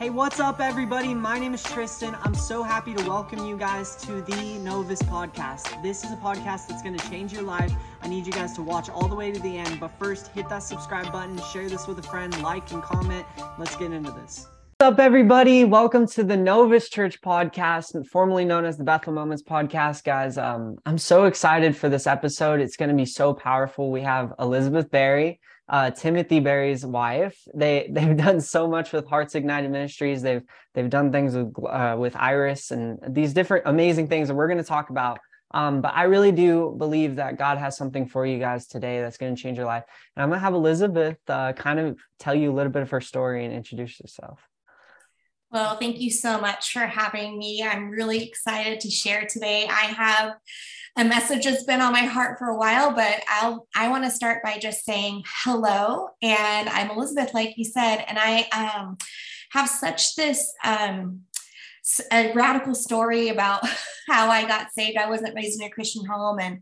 Hey, what's up, everybody? My name is Tristan. I'm so happy to welcome you guys to the Novus podcast. This is a podcast that's going to change your life. I need you guys to watch all the way to the end, but first, hit that subscribe button, share this with a friend, like and comment. Let's get into this. What's up, everybody? Welcome to the Novus Church podcast, formerly known as the Bethel Moments podcast, guys. Um, I'm so excited for this episode. It's going to be so powerful. We have Elizabeth Berry uh, Timothy Berry's wife. They they've done so much with Hearts Ignited Ministries. They've they've done things with uh, with Iris and these different amazing things that we're going to talk about. Um, but I really do believe that God has something for you guys today that's going to change your life. And I'm going to have Elizabeth uh, kind of tell you a little bit of her story and introduce herself. Well, thank you so much for having me. I'm really excited to share today. I have a message that's been on my heart for a while, but I'll I want to start by just saying hello. And I'm Elizabeth, like you said, and I um, have such this um, a radical story about how I got saved. I wasn't raised in a Christian home, and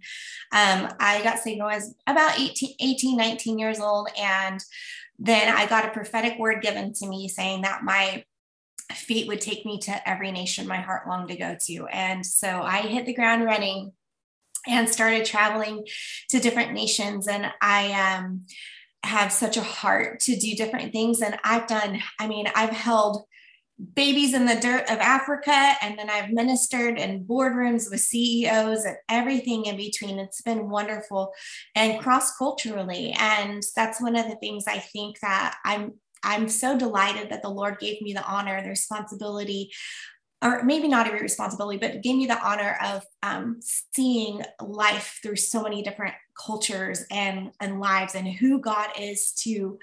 um, I got saved when I was about 18, 18, 19 years old. And then I got a prophetic word given to me saying that my feet would take me to every nation my heart longed to go to. And so I hit the ground running and started traveling to different nations. And I um, have such a heart to do different things. And I've done, I mean, I've held babies in the dirt of Africa, and then I've ministered in boardrooms with CEOs and everything in between. It's been wonderful and cross culturally. And that's one of the things I think that I'm I'm so delighted that the Lord gave me the honor, and the responsibility, or maybe not a responsibility, but gave me the honor of um, seeing life through so many different cultures and, and lives and who God is to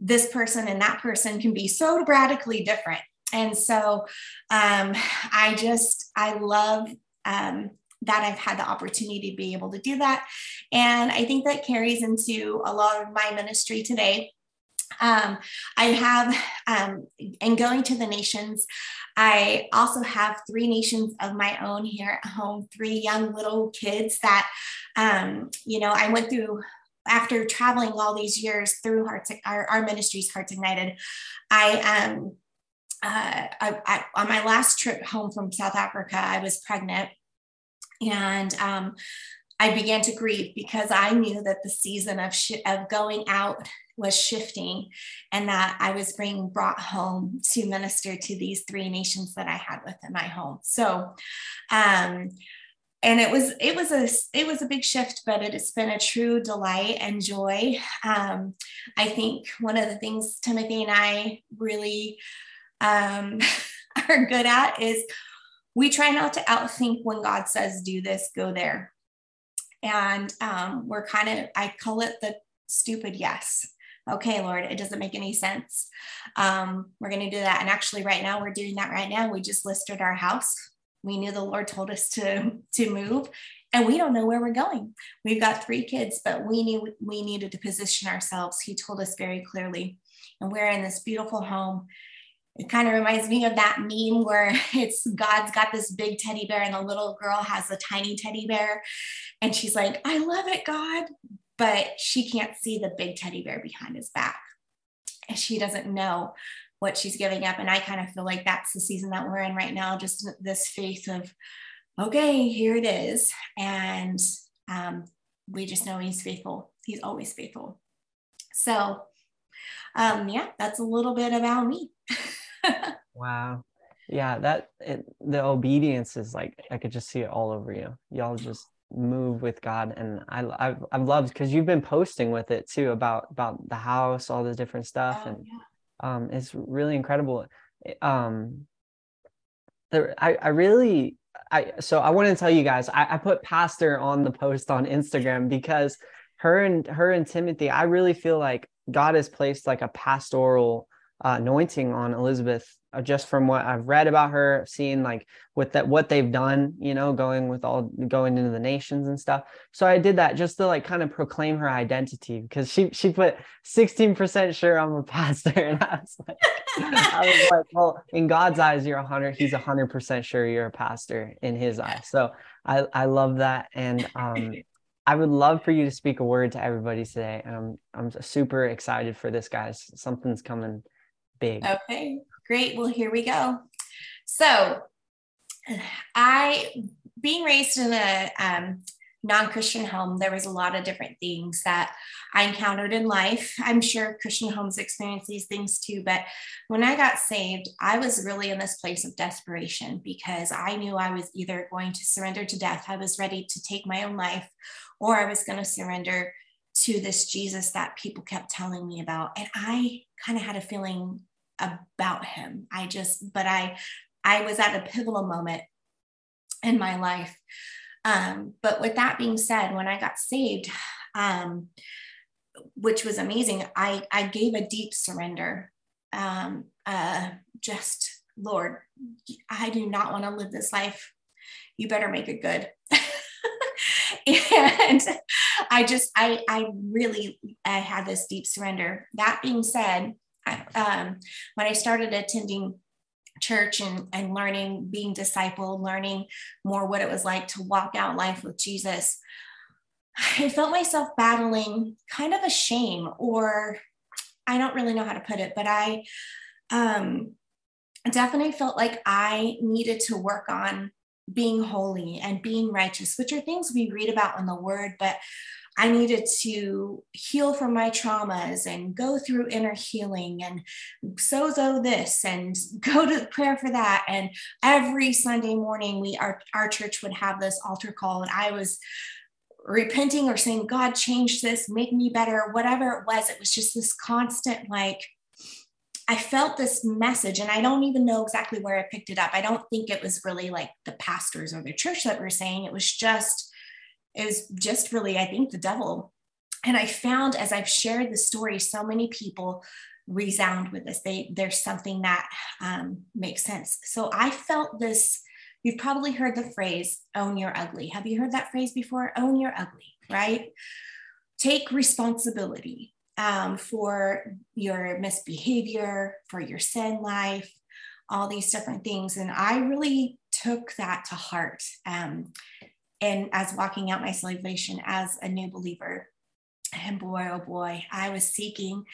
this person and that person can be so radically different. And so um, I just, I love um, that I've had the opportunity to be able to do that. And I think that carries into a lot of my ministry today um, I have, um, and going to the nations, I also have three nations of my own here at home, three young little kids that, um, you know, I went through after traveling all these years through Hearts, our, our ministries, Hearts Ignited. I, um, uh, I, I, on my last trip home from South Africa, I was pregnant and um, I began to grieve because I knew that the season of sh- of going out was shifting and that I was being brought home to minister to these three nations that I had within my home. So, um, and it was it was a it was a big shift but it has been a true delight and joy um, i think one of the things timothy and i really um, are good at is we try not to outthink when god says do this go there and um, we're kind of i call it the stupid yes okay, Lord, it doesn't make any sense. Um, we're going to do that. And actually, right now, we're doing that right now. We just listed our house. We knew the Lord told us to, to move, and we don't know where we're going. We've got three kids, but we knew we needed to position ourselves. He told us very clearly. And we're in this beautiful home. It kind of reminds me of that meme where it's God's got this big teddy bear and the little girl has a tiny teddy bear. And she's like, I love it, God but she can't see the big teddy bear behind his back. And she doesn't know what she's giving up. And I kind of feel like that's the season that we're in right now, just this faith of, okay, here it is. And um, we just know he's faithful. He's always faithful. So, um, yeah, that's a little bit about me. wow. Yeah, that it, the obedience is like I could just see it all over you. Y'all just move with God. And I, I've, I've loved because you've been posting with it too about, about the house, all the different stuff. Oh, and yeah. um, it's really incredible. Um, there, I, I really, I, so I want to tell you guys, I, I put pastor on the post on Instagram because her and her and Timothy, I really feel like God has placed like a pastoral uh, anointing on Elizabeth uh, just from what I've read about her, seeing like with that what they've done, you know, going with all going into the nations and stuff. So I did that just to like kind of proclaim her identity because she she put 16% sure I'm a pastor. And I was like, I was like, well, in God's eyes, you're a hundred, he's a hundred percent sure you're a pastor in his eyes. So I I love that. And um I would love for you to speak a word to everybody today. I'm I'm super excited for this, guys. Something's coming big. Okay. great. Well, here we go. So, I, being raised in a um, non Christian home, there was a lot of different things that I encountered in life. I'm sure Christian homes experience these things too. But when I got saved, I was really in this place of desperation because I knew I was either going to surrender to death, I was ready to take my own life, or I was going to surrender to this Jesus that people kept telling me about. And I kind of had a feeling about him. I just, but I, I was at a pivotal moment in my life um, but with that being said, when I got saved, um, which was amazing, I, I gave a deep surrender. Um, uh, just, Lord, I do not want to live this life. You better make it good. and I just, I, I really, I had this deep surrender. That being said, Um, when I started attending church and, and learning, being discipled, learning more what it was like to walk out life with Jesus, I felt myself battling kind of a shame, or I don't really know how to put it, but I um, definitely felt like I needed to work on being holy and being righteous, which are things we read about in the word, but I needed to heal from my traumas and go through inner healing and sozo this and go to prayer for that. And every Sunday morning, we our, our church would have this altar call, and I was repenting or saying, God, change this, make me better, whatever it was. It was just this constant like I felt this message, and I don't even know exactly where I picked it up. I don't think it was really like the pastors or the church that were saying, it was just it was just really, I think, the devil. And I found as I've shared the story, so many people resound with this. They there's something that um, makes sense. So I felt this. You've probably heard the phrase "own your ugly." Have you heard that phrase before? Own your ugly, right? Take responsibility um, for your misbehavior, for your sin life, all these different things. And I really took that to heart. Um, and as walking out my salvation as a new believer. And boy, oh boy, I was seeking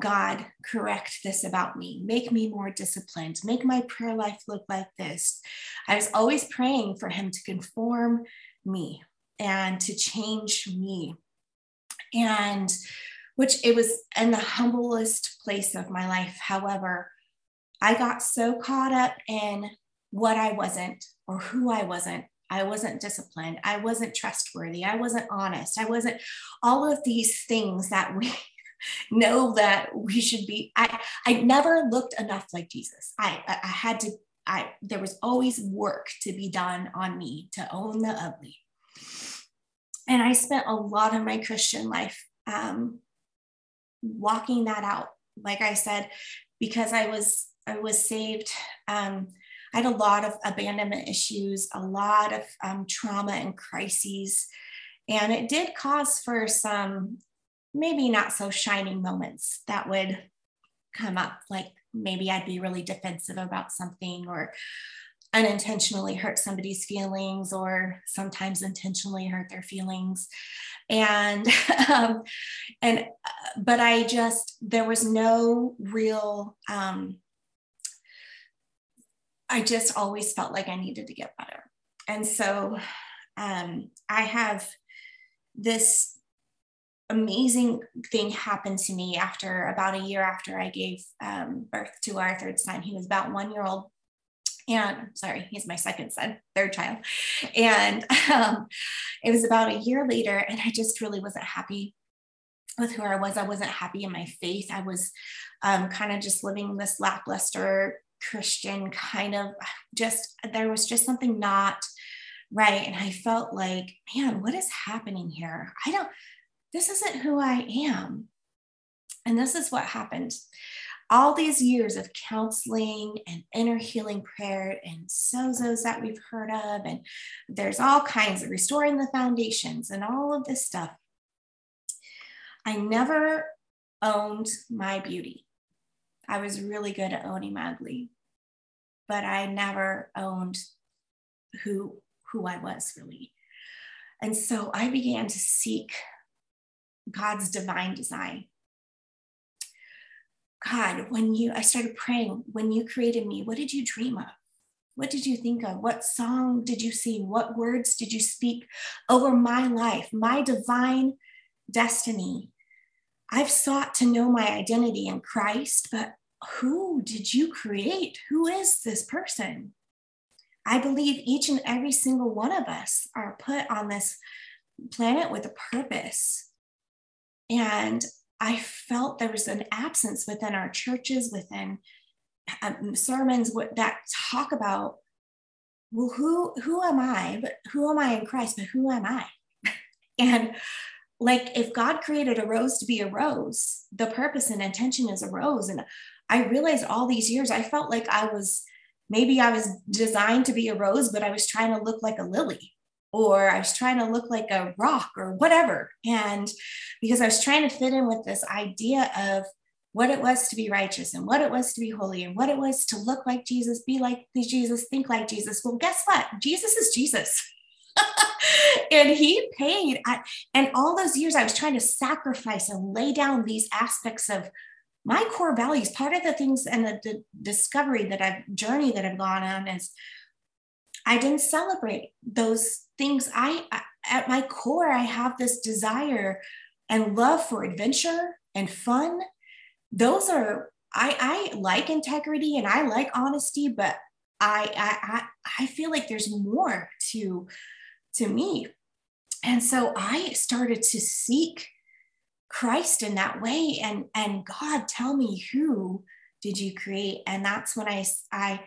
God, correct this about me, make me more disciplined, make my prayer life look like this. I was always praying for Him to conform me and to change me. And which it was in the humblest place of my life. However, I got so caught up in what I wasn't or who I wasn't I wasn't disciplined. I wasn't trustworthy. I wasn't honest. I wasn't all of these things that we know that we should be. I, I never looked enough like Jesus. I, I had to, I, there was always work to be done on me to own the ugly. And I spent a lot of my Christian life um, walking that out. Like I said, because I was, I was saved. Um, I had a lot of abandonment issues, a lot of um, trauma and crises. And it did cause for some maybe not so shining moments that would come up. Like maybe I'd be really defensive about something or unintentionally hurt somebody's feelings or sometimes intentionally hurt their feelings and um, and uh, but i just there was no real um, I just always felt like I needed to get better. And so um, I have this amazing thing happen to me after about a year after I gave um, birth to our third son. He was about one year old. And sorry, he's my second son, third child. And um, it was about a year later, and I just really wasn't happy with who I was. I wasn't happy in my faith. I was um, kind of just living this lackluster Christian kind of just, there was just something not right. And I felt like, man, what is happening here? I don't, this isn't who I am. And this is what happened. All these years of counseling and inner healing prayer and sozos that we've heard of, and there's all kinds of restoring the foundations and all of this stuff. I never owned my beauty. I was really good at owning my ugly, but I never owned who who I was really. And so I began to seek God's divine design. God, when you, I started praying, when you created me, what did you dream of? What did you think of? What song did you sing? What words did you speak over my life, my divine destiny? I've sought to know my identity in Christ, but who did you create? Who is this person? I believe each and every single one of us are put on this planet with a purpose. And I felt there was an absence within our churches, within um, sermons that talk about well who who am i but who am i in christ but who am i and like if god created a rose to be a rose the purpose and intention is a rose and i realized all these years i felt like i was maybe i was designed to be a rose but i was trying to look like a lily or i was trying to look like a rock or whatever and because i was trying to fit in with this idea of what it was to be righteous and what it was to be holy and what it was to look like Jesus, be like Jesus, think like Jesus. Well, guess what? Jesus is Jesus. and he paid. and all those years, I was trying to sacrifice and lay down these aspects of my core values. Part of the things and the, the discovery that I've journey that I've gone on is I didn't celebrate those things. I, at my core, I have this desire and love for adventure and fun those are I, I like integrity and I like honesty, but I, I I feel like there's more to to me. And so I started to seek Christ in that way and and God tell me who did you create and that's when I I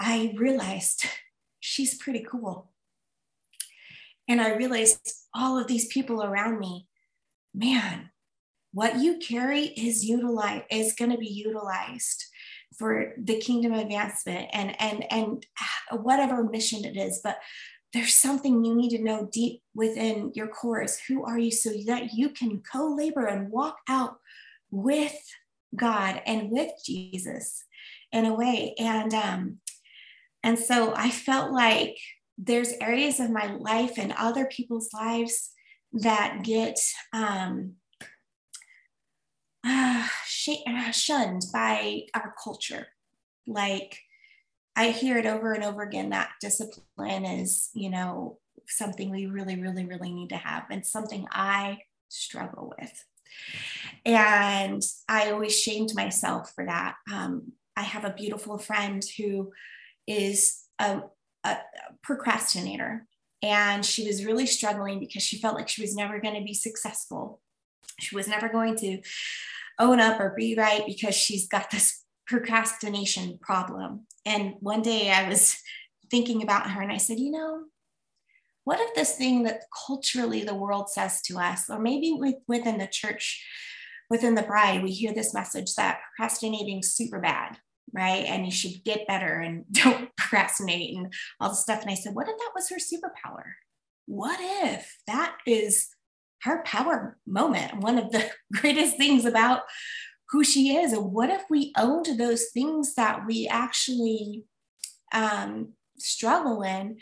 I realized she's pretty cool. And I realized all of these people around me, man, what you carry is utilized is going to be utilized for the kingdom advancement and and and ah, whatever mission it is but there's something you need to know deep within your core is who are you? So that you can co-labor and walk out with god and with jesus in a way. And um and so i felt like there's areas of my life and other people's lives that get um uh, shunned by our culture. Like I hear it over and over again that discipline is, you know, something we really, really, really need to have and something I struggle with. And I always shamed myself for that. Um, I have a beautiful friend who is a, a procrastinator and she was really struggling because she felt like she was never going to be successful. She was never going to own up or be right because she's got this procrastination problem. And one day I was thinking about her and I said, you know, what if this thing that culturally the world says to us, or maybe within the church, within the bride, we hear this message that procrastinating super bad, right? And you should get better and don't procrastinate and all the stuff. And I said, what if that was her superpower? What if that is her power moment, one of the greatest things about who she is. And what if we owned those things that we actually um, struggle in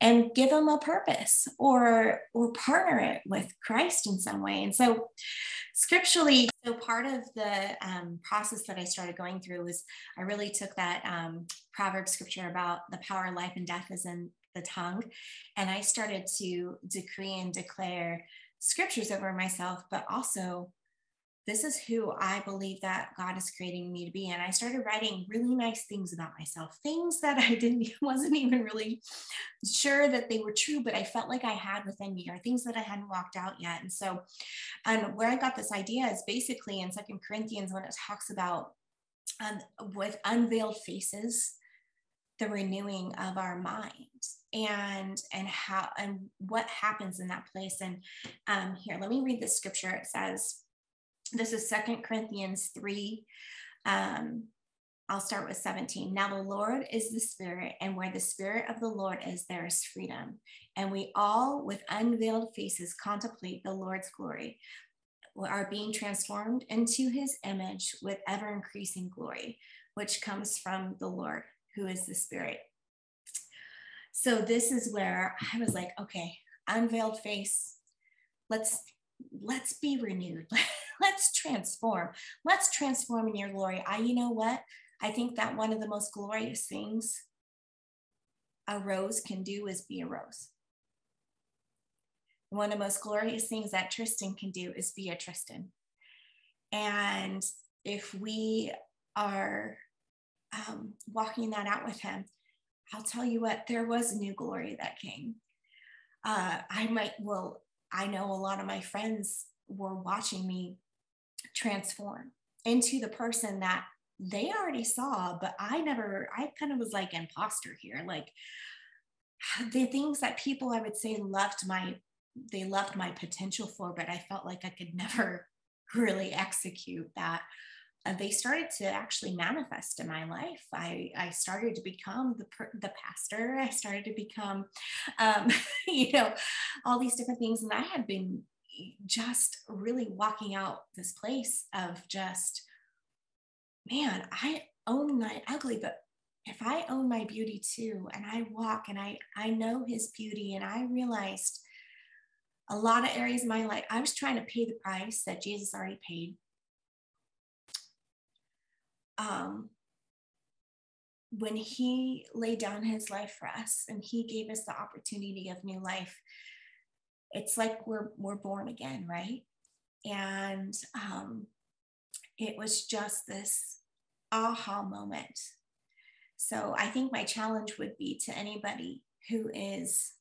and give them a purpose or or partner it with Christ in some way? And so scripturally, so part of the um, process that I started going through was I really took that um, proverb scripture about the power of life and death is in the tongue, and I started to decree and declare scriptures over myself, but also this is who I believe that God is creating me to be. And I started writing really nice things about myself, things that I didn't wasn't even really sure that they were true, but I felt like I had within me, or things that I hadn't walked out yet. And so, and where I got this idea is basically in Second Corinthians when it talks about um, with unveiled faces, the renewing of our minds and and how and what happens in that place and um here let me read the scripture it says this is second corinthians 3 um i'll start with 17 now the lord is the spirit and where the spirit of the lord is there is freedom and we all with unveiled faces contemplate the lord's glory are being transformed into his image with ever increasing glory which comes from the lord who is the spirit. So this is where I was like, okay, unveiled face. Let's let's be renewed. let's transform. Let's transform in your glory. I, you know what? I think that one of the most glorious things a rose can do is be a rose. One of the most glorious things that Tristan can do is be a Tristan. And if we are um, walking that out with him, I'll tell you what, there was new glory that came. Uh, I might, well, I know a lot of my friends were watching me transform into the person that they already saw, but I never, I kind of was like imposter here. Like the things that people I would say loved my, they loved my potential for, but I felt like I could never really execute that. Uh, they started to actually manifest in my life. I, I started to become the, the pastor. I started to become, um, you know, all these different things. And I had been just really walking out this place of just, man, I own my ugly, but if I own my beauty too, and I walk and I, I know his beauty, and I realized a lot of areas of my life, I was trying to pay the price that Jesus already paid. Um, when he laid down his life for us and he gave us the opportunity of new life, it's like we're, we're born again, right? And um, it was just this aha moment. So I think my challenge would be to anybody who is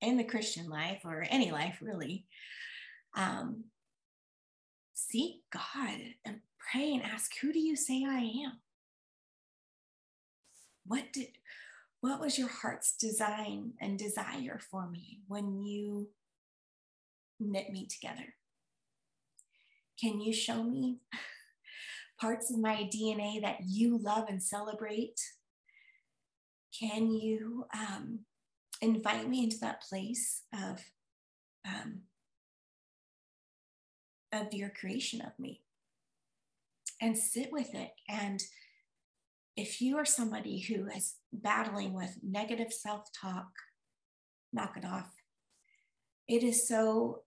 in the Christian life or any life really, um, seek God and pray and ask, who do you say I am? What did what was your heart's design and desire for me when you knit me together? Can you show me parts of my DNA that you love and celebrate? Can you um, invite me into that place of um, of your creation of me and sit with it and if you are somebody who is battling with negative self-talk knock it off it is so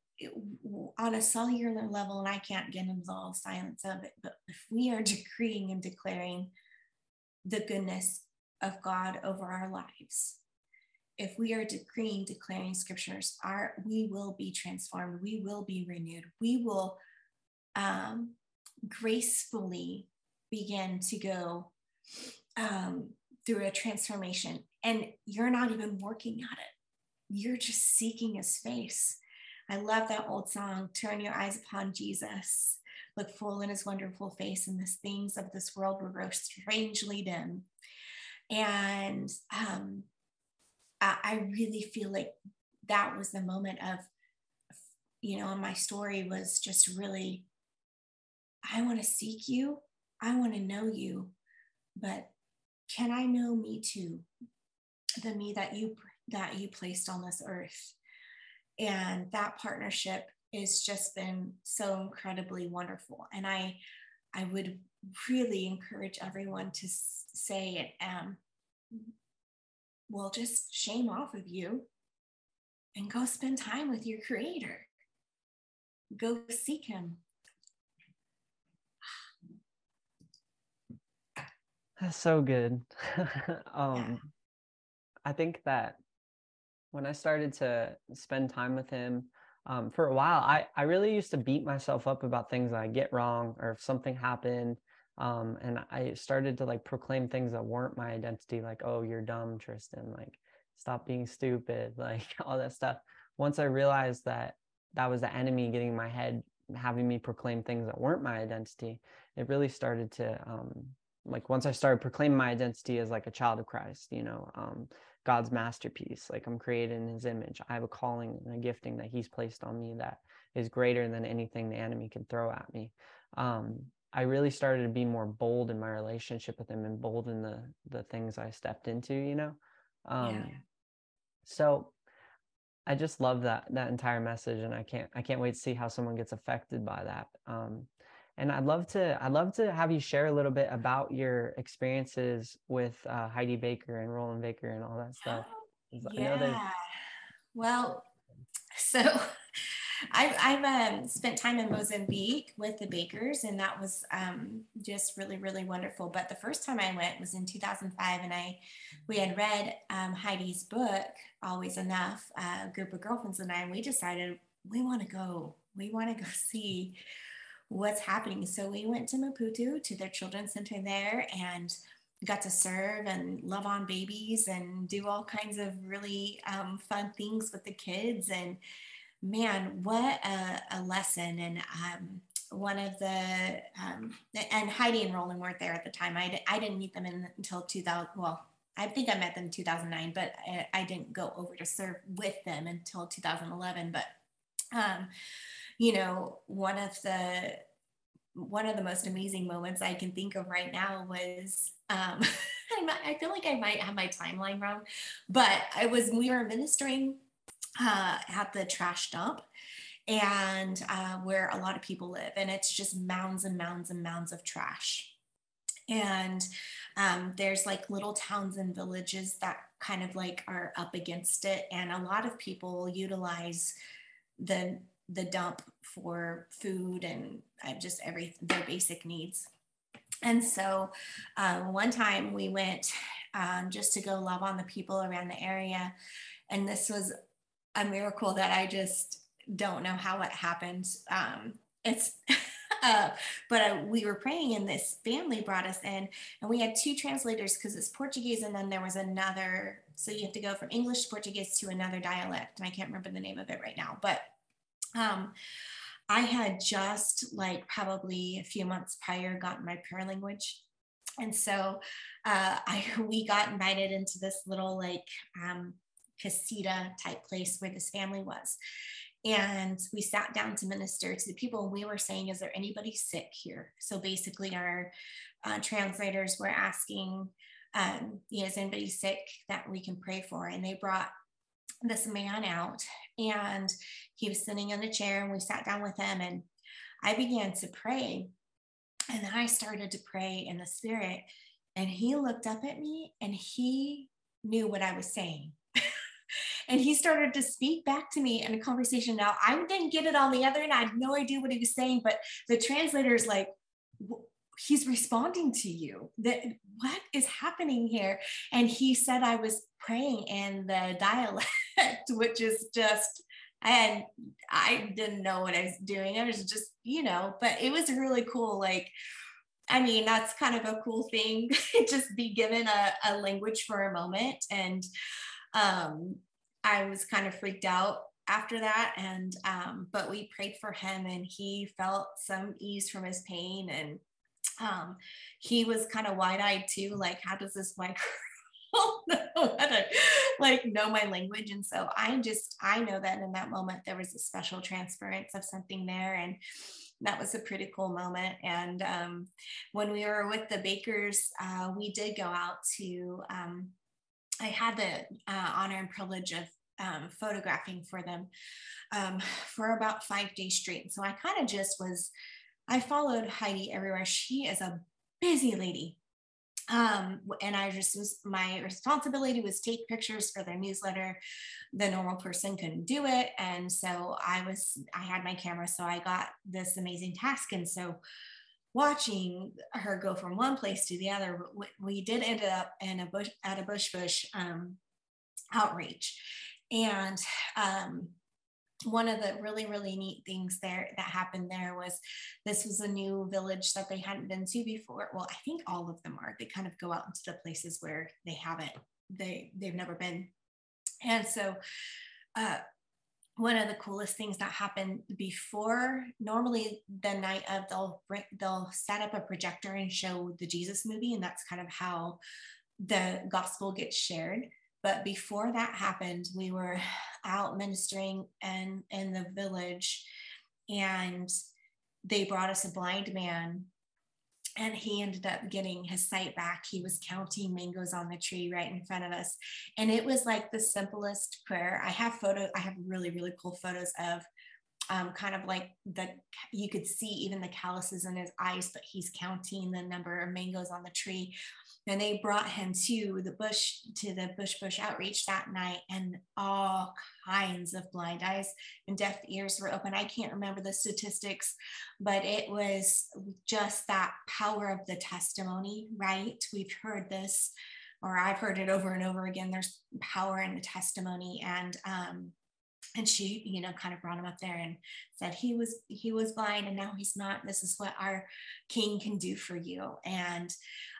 on a cellular level and i can't get into all of it but if we are decreeing and declaring the goodness of god over our lives if we are decreeing, declaring scriptures, our, we will be transformed. We will be renewed. We will um, gracefully begin to go um, through a transformation. And you're not even working at it, you're just seeking his face. I love that old song, Turn Your Eyes Upon Jesus. Look full in his wonderful face, and the things of this world will grow strangely dim. And um, I really feel like that was the moment of, you know, my story was just really, I want to seek you. I want to know you, but can I know me too? The me that you that you placed on this earth. And that partnership has just been so incredibly wonderful. And I I would really encourage everyone to say it um, will just shame off of you and go spend time with your creator. Go seek him. That's so good. um. I think that when I started to spend time with him, um, for a while, I, I really used to beat myself up about things that I get wrong or if something happened um, and i started to like proclaim things that weren't my identity like oh you're dumb tristan like stop being stupid like all that stuff once i realized that that was the enemy getting my head having me proclaim things that weren't my identity it really started to um, like once i started proclaiming my identity as like a child of christ you know um, god's masterpiece like i'm created in his image i have a calling and a gifting that he's placed on me that is greater than anything the enemy can throw at me um, I really started to be more bold in my relationship with him and bold in the the things I stepped into, you know. Um yeah. so I just love that that entire message and I can't I can't wait to see how someone gets affected by that. Um and I'd love to I'd love to have you share a little bit about your experiences with uh, Heidi Baker and Rolland Baker and all that stuff. Yeah. Well, so I've, I've um, spent time in Mozambique with the bakers, and that was um, just really, really wonderful. But the first time I went was in 2005, and I we had read um, Heidi's book, Always Enough, a group of girlfriends and I, and we decided we want to go. We want to go see what's happening. So we went to Maputo to their children's center there, and got to serve and love on babies and do all kinds of really um, fun things with the kids and man, what a, a lesson. And um, one of the, um, and Heidi and Rolland weren't there at the time. I, I didn't meet them in, until 2000. Well, I think I met them in 2009, but I, I didn't go over to serve with them until 2011. But, um, you know, one of the, one of the most amazing moments I can think of right now was um, I feel like I might have my timeline wrong, but I was we were ministering uh, at the trash dump and uh, where a lot of people live and it's just mounds and mounds and mounds of trash. And um, there's like little towns and villages that kind of like are up against it and a lot of people utilize the the dump for food and uh, just every their basic needs and so um, one time we went um, just to go love on the people around the area and this was a miracle that I just don't know how it happened. Um, it's, uh, but uh, we were praying, and this family brought us in, and we had two translators because it's Portuguese, and then there was another. So you have to go from English to Portuguese to another dialect, and I can't remember the name of it right now, but. Um, I had just like probably a few months prior gotten my prayer language and so uh, I we got invited into this little like um, casita type place where this family was. And we sat down to minister to the people. And we were saying, Is there anybody sick here? So basically, our uh, translators were asking, um, you know, Is anybody sick that we can pray for? And they brought this man out, and he was sitting in a chair, and we sat down with him. And I began to pray. And then I started to pray in the spirit. And he looked up at me and he knew what I was saying and he started to speak back to me in a conversation. Now, I didn't get it on the other end. I had no idea what he was saying, but the translator is like, he's responding to you that what is happening here and he said i was praying in the dialect which is just and i didn't know what i was doing. I was just you know but it was really cool. Like i mean that's kind of a cool thing just be given a, a language for a moment. And um I was kind of freaked out after that. And um, but we prayed for him and he felt some ease from his pain. And um, he was kind of wide-eyed too like how does this white how to like know my language and so i just i know that in that moment there was a special transference of something there and that was a pretty cool moment and um, when we were with the bakers uh, we did go out to um, I had the uh, honor and privilege of um, photographing for them um, for about five days straight. So I kind of just was, I followed Heidi everywhere. She is a busy lady. Um, and I just was, my responsibility was take pictures for their newsletter. The normal person couldn't do it. And so I was, I had my camera, so I got this amazing task. And so watching her go from one place to the other, we did end up in a bush at a bush bush um, outreach. And um, one of the really, really neat things there that happened there was this was a new village that they hadn't been to before. Well, I think all of them are. They kind of go out into the places where they haven't, they they've never been. And so uh, one of the coolest things that happened before normally the night of they'll they'll set up a projector and show the jesus movie and that's kind of how the gospel gets shared but before that happened, we were out ministering and in the village, and they brought us a blind man and he ended up getting his sight back. He was counting mangoes on the tree right in front of us. And it was like the simplest prayer. I have photos, I have really, really cool photos of um, kind of like the you could see even the calluses in his eyes, but he's counting the number of mangoes on the tree. And they brought him to the bush to the bush bush outreach that night, and all kinds of blind eyes and deaf ears were open. I can't remember the statistics, but it was just that power of the testimony, right? We've heard this, or I've heard it over and over again. There's power in the testimony, and um, and she you know kind of brought him up there and said he was he was blind and now he's not. This is what our king can do for you. And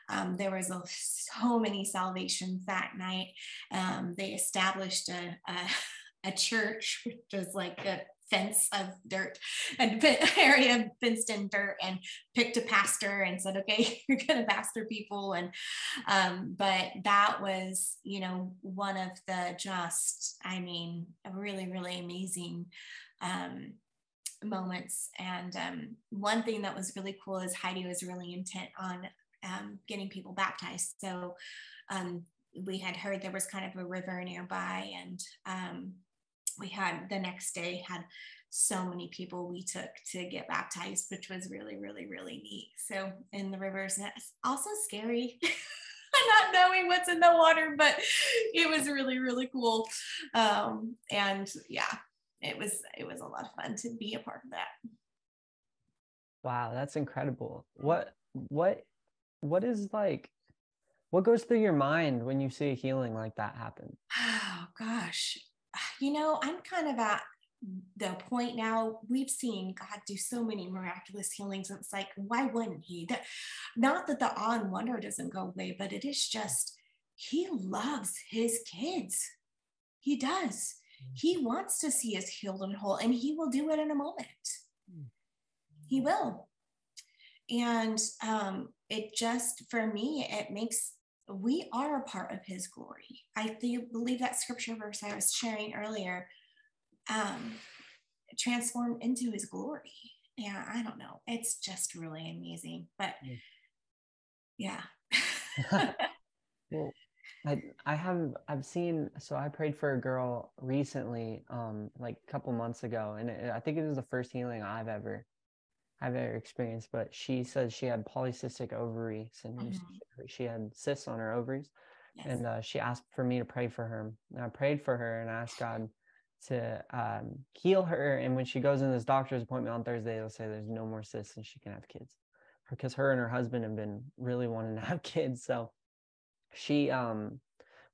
um, there was a, so many salvations that night. Um, they established a, a, a church which was like a fence of dirt and area fenced in dirt and picked a pastor and said okay you're going to pastor people. And um, but that was you know one of the just i mean really really amazing um, moments. And um, one thing that was really cool is heidi was really intent on um, getting people baptized. So um, we had heard there was kind of a river nearby and um, we had the next day had so many people we took to get baptized, which was really, really, really neat. So in the rivers, that's also scary. not knowing what's in the water, but it was really, really cool. Um, and yeah, it was it was a lot of fun to be a part of that. Wow, that's incredible. What what what is like what goes through your mind when you see a healing like that happen? Oh gosh you know, I'm kind of at the point now we've seen God do so many miraculous healings. It's like, why wouldn't he? That not that the awe and wonder doesn't go away, but it is just he loves his kids. He does. He wants to see us healed and whole, and he will do it in a moment. He will. And um, it just, for me, it makes we are a part of his glory. I believe that scripture verse I was sharing earlier um, transformed into his glory. Yeah, I don't know. It's just really amazing. But yeah. well, I I have I've seen so I prayed for a girl recently, um, like a couple months ago, and it, I think it was the first healing I've ever I've ever experienced, but she said she had polycystic ovaries and mm-hmm. she had cysts on her ovaries. Yes. And uh, she asked for me to pray for her. And I prayed for her and asked God to um, heal her. And when she goes in this doctor's appointment on Thursday, they'll say there's no more cysts and she can have kids because her and her husband have been really wanting to have kids. So she, um,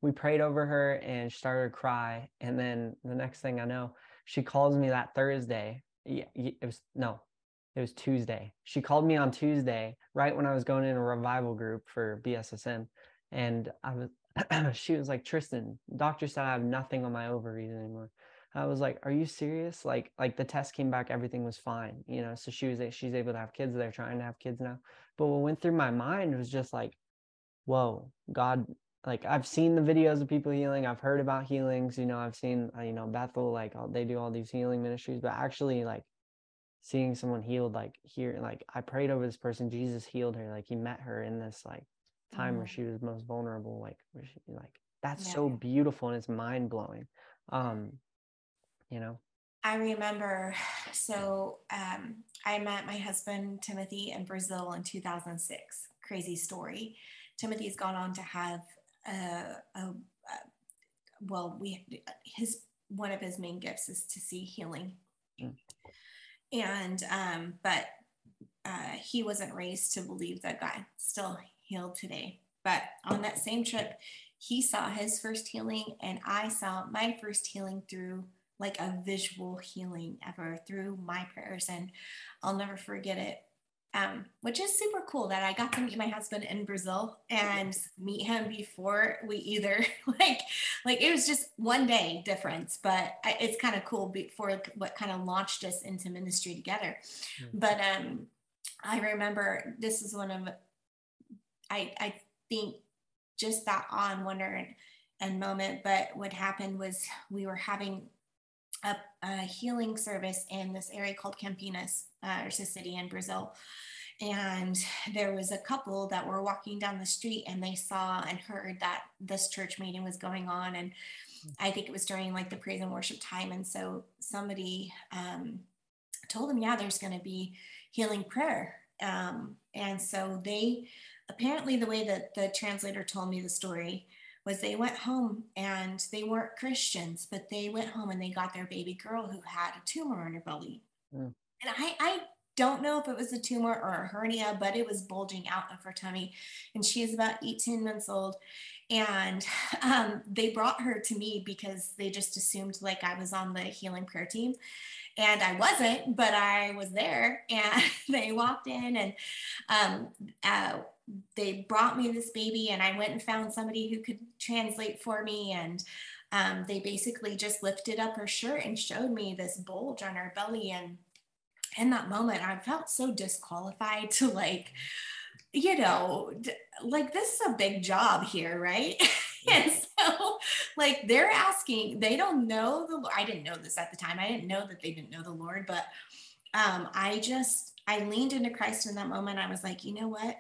we prayed over her and she started to cry. And then the next thing I know, she calls me that Thursday. Yeah, it was no, it was Tuesday. She called me on Tuesday, right when I was going in a revival group for BSSM. And I was, she was like, Tristan, doctor said I have nothing on my ovaries anymore. I was like, are you serious? Like, like the test came back, everything was fine, you know? So she was, she's able to have kids. They're trying to have kids now. But what went through my mind was just like, whoa, God, like I've seen the videos of people healing. I've heard about healings, you know, I've seen, uh, you know, Bethel, like they do all these healing ministries, but actually like seeing someone healed like here like i prayed over this person jesus healed her like he met her in this like time mm. where she was most vulnerable like where she like that's yeah. so beautiful and it's mind-blowing um you know? I remember so um i met my husband timothy in brazil in 2006 crazy story. Timothy's gone on to have a, a, a well we his one of his main gifts is to see healing. Mm and um, but uh, he wasn't raised to believe that God still healed today. But on that same trip, he saw his first healing, and I saw my first healing through like a visual healing ever through my prayers. And I'll never forget it um, which is super cool that I got to meet my husband in Brazil and meet him before we either like like it was just one day difference, but it's kind of cool before what kind of launched us into ministry together. Mm-hmm. But um, I remember this is one of I I think just that on wonder and, and moment. But what happened was we were having a, a healing service in this area called Campinas, uh, a city in Brazil. And there was a couple that were walking down the street and they saw and heard that this church meeting was going on. And I think it was during like the praise and worship time. And so somebody um, told them, yeah, there's going to be healing prayer. Um, and so they apparently the way that the translator told me the story was they went home and they weren't Christians, but they went home and they got their baby girl who had a tumor on her belly. Mm. And I, I don't know if it was a tumor or a hernia, but it was bulging out of her tummy. And she is about 18 months old. And um, they brought her to me because they just assumed like I was on the healing prayer team. And I wasn't, but I was there. And they walked in and um, uh, they brought me this baby and I went and found somebody who could translate for me. And um, they basically just lifted up her shirt and showed me this bulge on her belly. And in that moment I felt so disqualified to like you know like this is a big job here right? And so like they're asking they don't know the I didn't know this at the time. I didn't know that they didn't know the Lord but um, I just I leaned into Christ in that moment. I was like you know what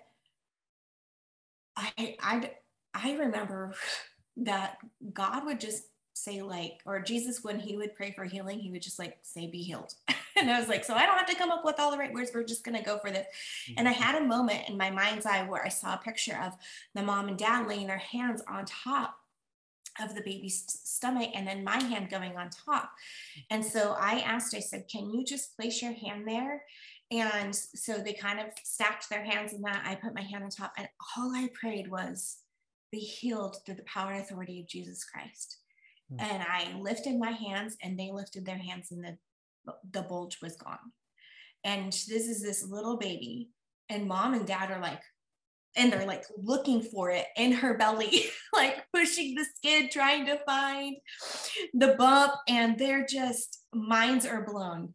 I I I remember that God would just say like, or Jesus when he would pray for healing, he would just like say, "Be healed." and I was like, so I don't have to come up with all the right words. We're just gonna go for this. Mm-hmm. And I mm-hmm. had a moment in my mind's eye where I saw a picture of the mom and dad laying their hands on top of the baby's stomach and then my hand going on top. And so I asked, I said, can you just place your hand there? And so they kind of stacked their hands in that. I put my hand on top, and all I prayed was, be healed through the power and authority of Jesus Christ. Mm-hmm. And I lifted my hands, and they lifted their hands, and the, the bulge was gone. And this is this little baby, and mom and dad are like, and they're like looking for it in her belly, like pushing the skid, trying to find the bump, and they're just minds are blown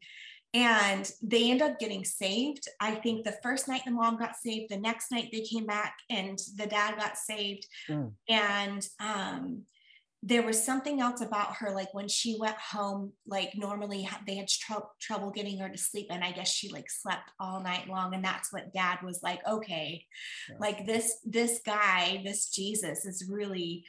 and they end up getting saved. I think the first night the mom got saved, the next night they came back and the dad got saved. Mm. And um, there was something else about her, like when she went home, like normally they had tr- trouble getting her to sleep, and I guess she like slept all night long. And that's what dad was like, okay, yeah. like this this guy, this Jesus is really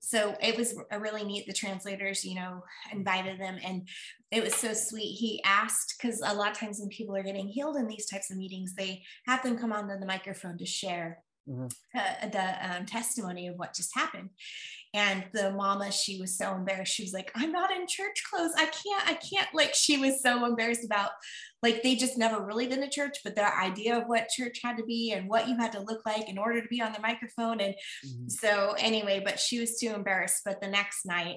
so it was a really neat the translators you know invited them and it was so sweet. He asked because a lot of times when people are getting healed in these types of meetings they have them come on the microphone to share mm-hmm. uh, the um, testimony of what just happened. And the mama she was so embarrassed. She was like i'm not in church clothes. I can't i can't like she was so embarrassed about like they just never really been to church but their idea of what church had to be and what you had to look like in order to be on the microphone. And mm-hmm. so anyway but she was too embarrassed. But the next night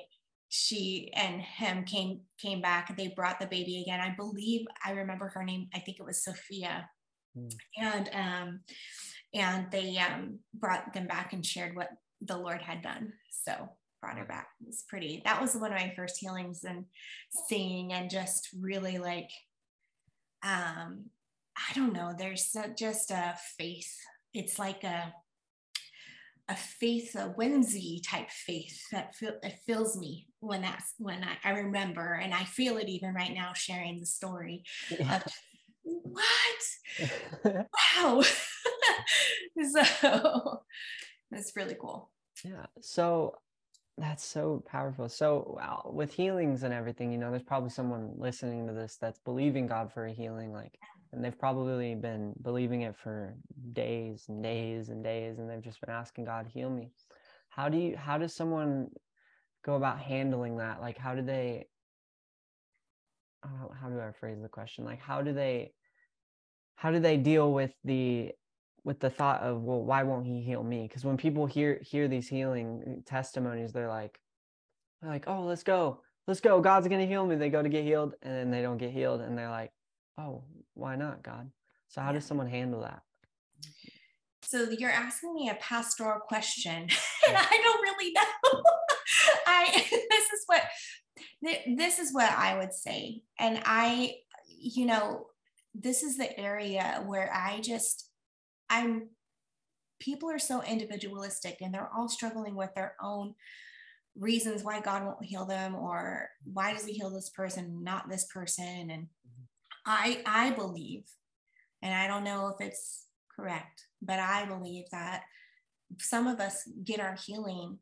she and him came came back. They brought the baby again. I believe i remember her name. I think it was sophia. Mm. and um and they um brought them back and shared what the lord had done so brought her back it was pretty that was one of my first healings and seeing and just really like um i don't know there's just a faith it's like a a faith, a whimsy type faith that feel, it fills me when that's when I, I remember and I feel it even right now sharing the story yeah. of what? Wow. So it's really cool. Yeah so that's so powerful. So wow, with healings and everything you know there's probably someone listening to this that's believing god for a healing like and they've probably been believing it for days and days and days and they've just been asking god heal me. How do you how does someone go about handling that? Like how do they uh, how do i phrase the question like how do they how do they deal with the with the thought of well why won't he heal me because when people hear hear these healing testimonies they're like they're like oh let's go let's go god's gonna heal me they go to get healed and then they don't get healed and they're like oh, why not, God? So, how does someone handle that? So, you're asking me a pastoral question, and I don't really know. I this is what this is what I would say, and I, you know, this is the area where I just I'm people are so individualistic and they're all struggling with their own reasons why God won't heal them or why does he heal this person, not this person. And mm-hmm. I I believe, and I don't know if it's correct, but I believe that some of us get our healing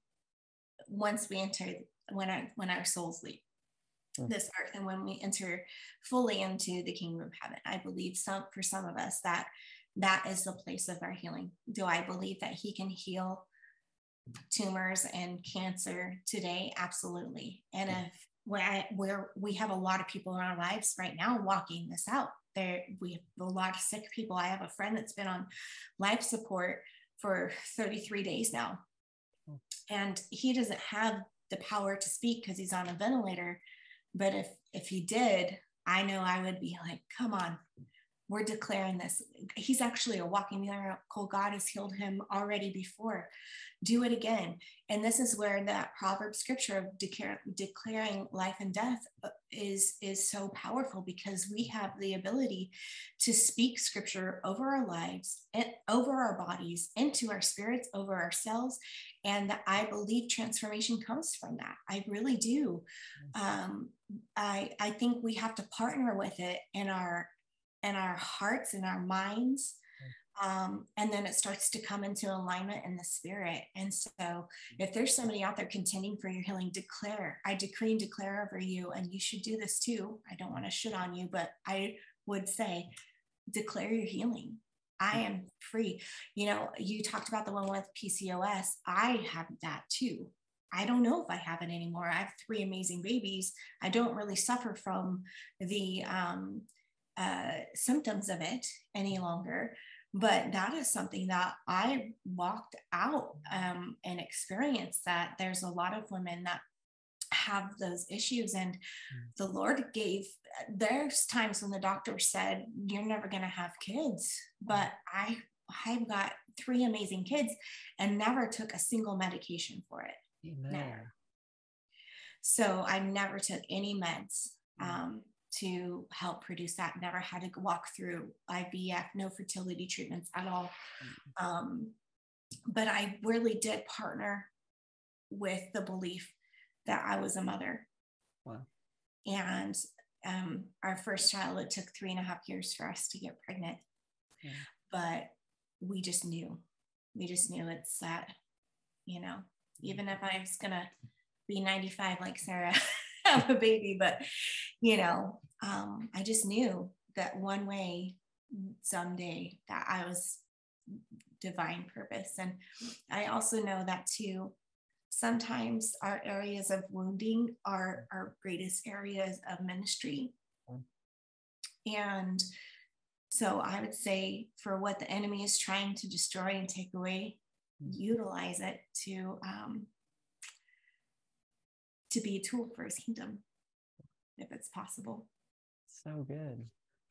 once we enter when our when our souls leave. mm. this earth and when we enter fully into the kingdom of heaven i believe some for some of us that that is the place of our healing. Do i believe that he can heal tumors and cancer today? Absolutely. And if where, where we have a lot of people in our lives right now walking this out there we have a lot of sick people. I have a friend that's been on life support for 33 days now. And he doesn't have the power to speak because he's on a ventilator. But if if he did i know i would be like come on we're declaring this. He's actually a walking miracle. God has healed him already before. Do it again. And this is where that proverb scripture of declare, declaring life and death uh, is, is so powerful because we have the ability to speak scripture over our lives, and over our bodies, into our spirits, over ourselves. And I believe transformation comes from that. I really do. Um, I, I think we have to partner with it in our and our hearts and our minds. Um, and then it starts to come into alignment in the spirit. And so, if there's somebody out there contending for your healing, declare. I decree and declare over you, and you should do this too. I don't want to shit on you, but I would say, declare your healing. I am free. You know, you talked about the one with PCOS. I have that too. I don't know if I have it anymore. I have three amazing babies. I don't really suffer from the um, uh, symptoms of it any longer. But that is something that I walked out um, and experienced that there's a lot of women that have those issues and mm. the lord gave there's times when the doctor said you're never going to have kids but i i've got three amazing kids and never took a single medication for it Amen. never so i never took any meds mm. um, to help produce that. Never had to walk through IVF, no fertility treatments at all. Mm-hmm. Um, but I really did partner with the belief that I was a mother. Wow. And um, our first child, it took three and a half years for us to get pregnant. Yeah. But we just knew, we just knew it's that, you know, even if I was going to be 95 like Sarah, have a baby, but you know, um, I just knew that one way someday that I was divine purpose. And I also know that too, sometimes our areas of wounding are our greatest areas of ministry. And so I would say for what the enemy is trying to destroy and take away, utilize it to um, to be a tool for his kingdom if it's possible so good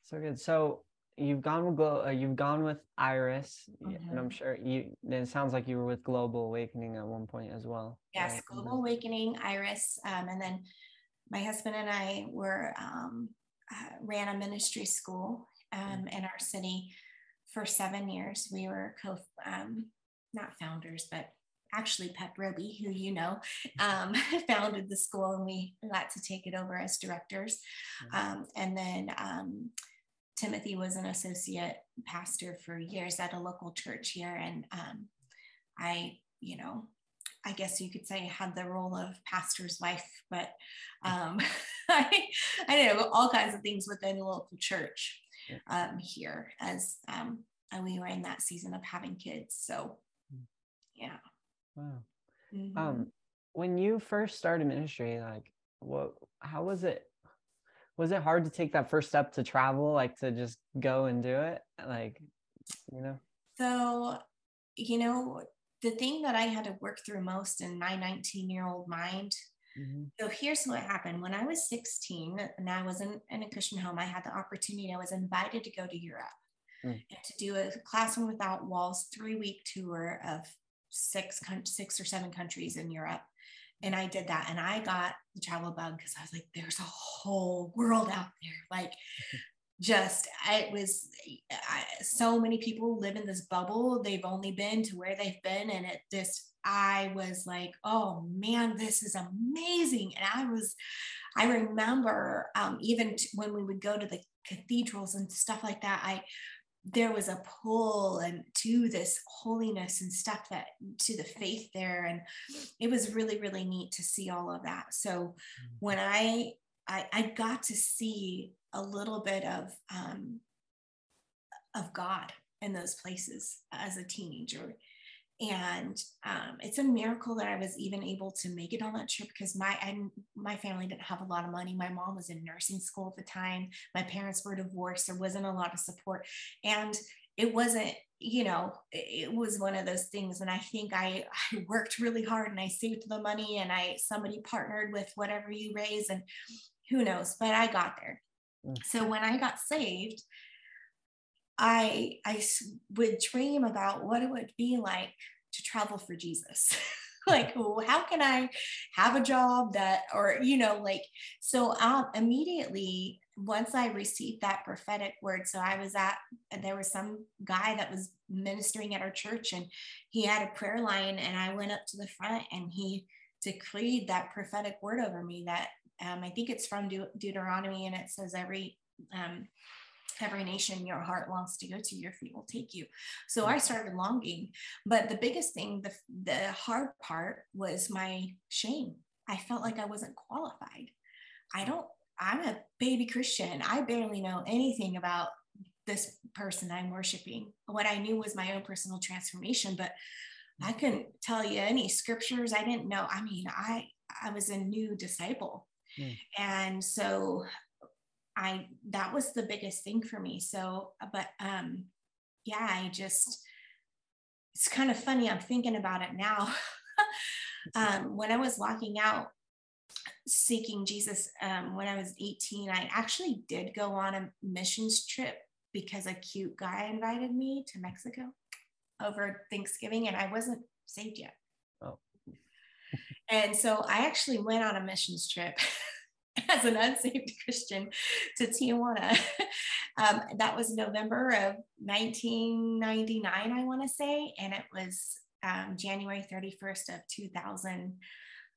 so good so you've gone with uh, you've gone with iris mm-hmm. and i'm sure you then it sounds like you were with global awakening at one point as well yes right? global awakening iris um, and then my husband and i were um, uh, ran a ministry school um, mm-hmm. in our city for seven years we were co um, not founders but actually Pep Roby, who you know, um, founded the school and we got to take it over as directors. Um, and then um, Timothy was an associate pastor for years at a local church here. And um, I, you know, I guess you could say had the role of pastor's wife, but um, I, I did all kinds of things within the local church um, here as we were in that season of having kids. So, hmm. yeah. Wow. Mm-hmm. Um, when you first started ministry, like, what? How was it? Was it hard to take that first step to travel, like to just go and do it, like, you know? So, you know, the thing that I had to work through most in my 19 year old mind. Mm-hmm. So here's what happened. When I was 16 and I was in, in a Christian home, I had the opportunity, I was invited to go to Europe mm. and to do a Classroom Without Walls three week tour of six six or seven countries in Europe. And I did that and I got the travel bug because I was like, there's a whole world out there. Like, just it was I, so many people live in this bubble. They've only been to where they've been. And it just, I was like, oh man, this is amazing. And I was, I remember um, even t- when we would go to the cathedrals and stuff like that, I there was a pull and to this holiness and stuff that to the faith there and it was really really neat to see all of that so mm-hmm. when i I, I got to see a little bit of um, of God in those places as a teenager. And um, it's a miracle that I was even able to make it on that trip because my I, my family didn't have a lot of money. My mom was in nursing school at the time. My parents were divorced. There wasn't a lot of support, and it wasn't you know it was one of those things and i think I, I worked really hard and i saved the money and i somebody partnered with whatever you raise and who knows but i got there mm. so when i got saved i i would dream about what it would be like to travel for jesus. Like how can i have a job that or you know like so um, immediately once i received that prophetic word so i was at there was some guy that was ministering at our church and he had a prayer line and i went up to the front and he decreed that prophetic word over me that um, i think it's from De- deuteronomy and it says every um, every nation your heart longs to go to your feet will take you. So i started longing but the biggest thing the, the hard part was my shame. I felt like i wasn't qualified. I don't i'm a baby christian. I barely know anything about this person i'm worshiping. What i knew was my own personal transformation but i couldn't tell you any scriptures. I didn't know. I mean i i was a new disciple. Mm. and so I that was the biggest thing for me. So, but um, yeah, I just it's kind of funny. I'm thinking about it now. um, when I was walking out seeking Jesus um, when I was 18, I actually did go on a missions trip because a cute guy invited me to Mexico over Thanksgiving, and I wasn't saved yet. Oh. and so I actually went on a missions trip. as an unsaved Christian to Tijuana. um, that was November of 1999, I want to say, and it was um, January 31st of 2000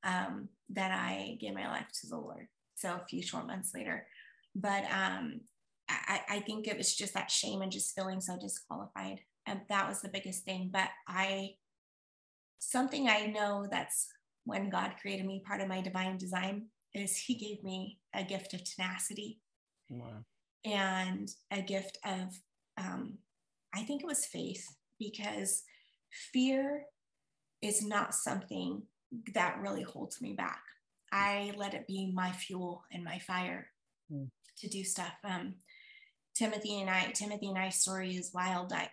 um, that I gave my life to the Lord. So a few short months later, but um, I, I think it was just that shame and just feeling so disqualified. And that was the biggest thing. But I, something I know that's when God created me, part of my divine design is he gave me a gift of tenacity wow. and a gift of um, i think it was faith because fear is not something that really holds me back. I let it be my fuel and my fire mm. to do stuff. Um, timothy and i timothy and i story is wild. I,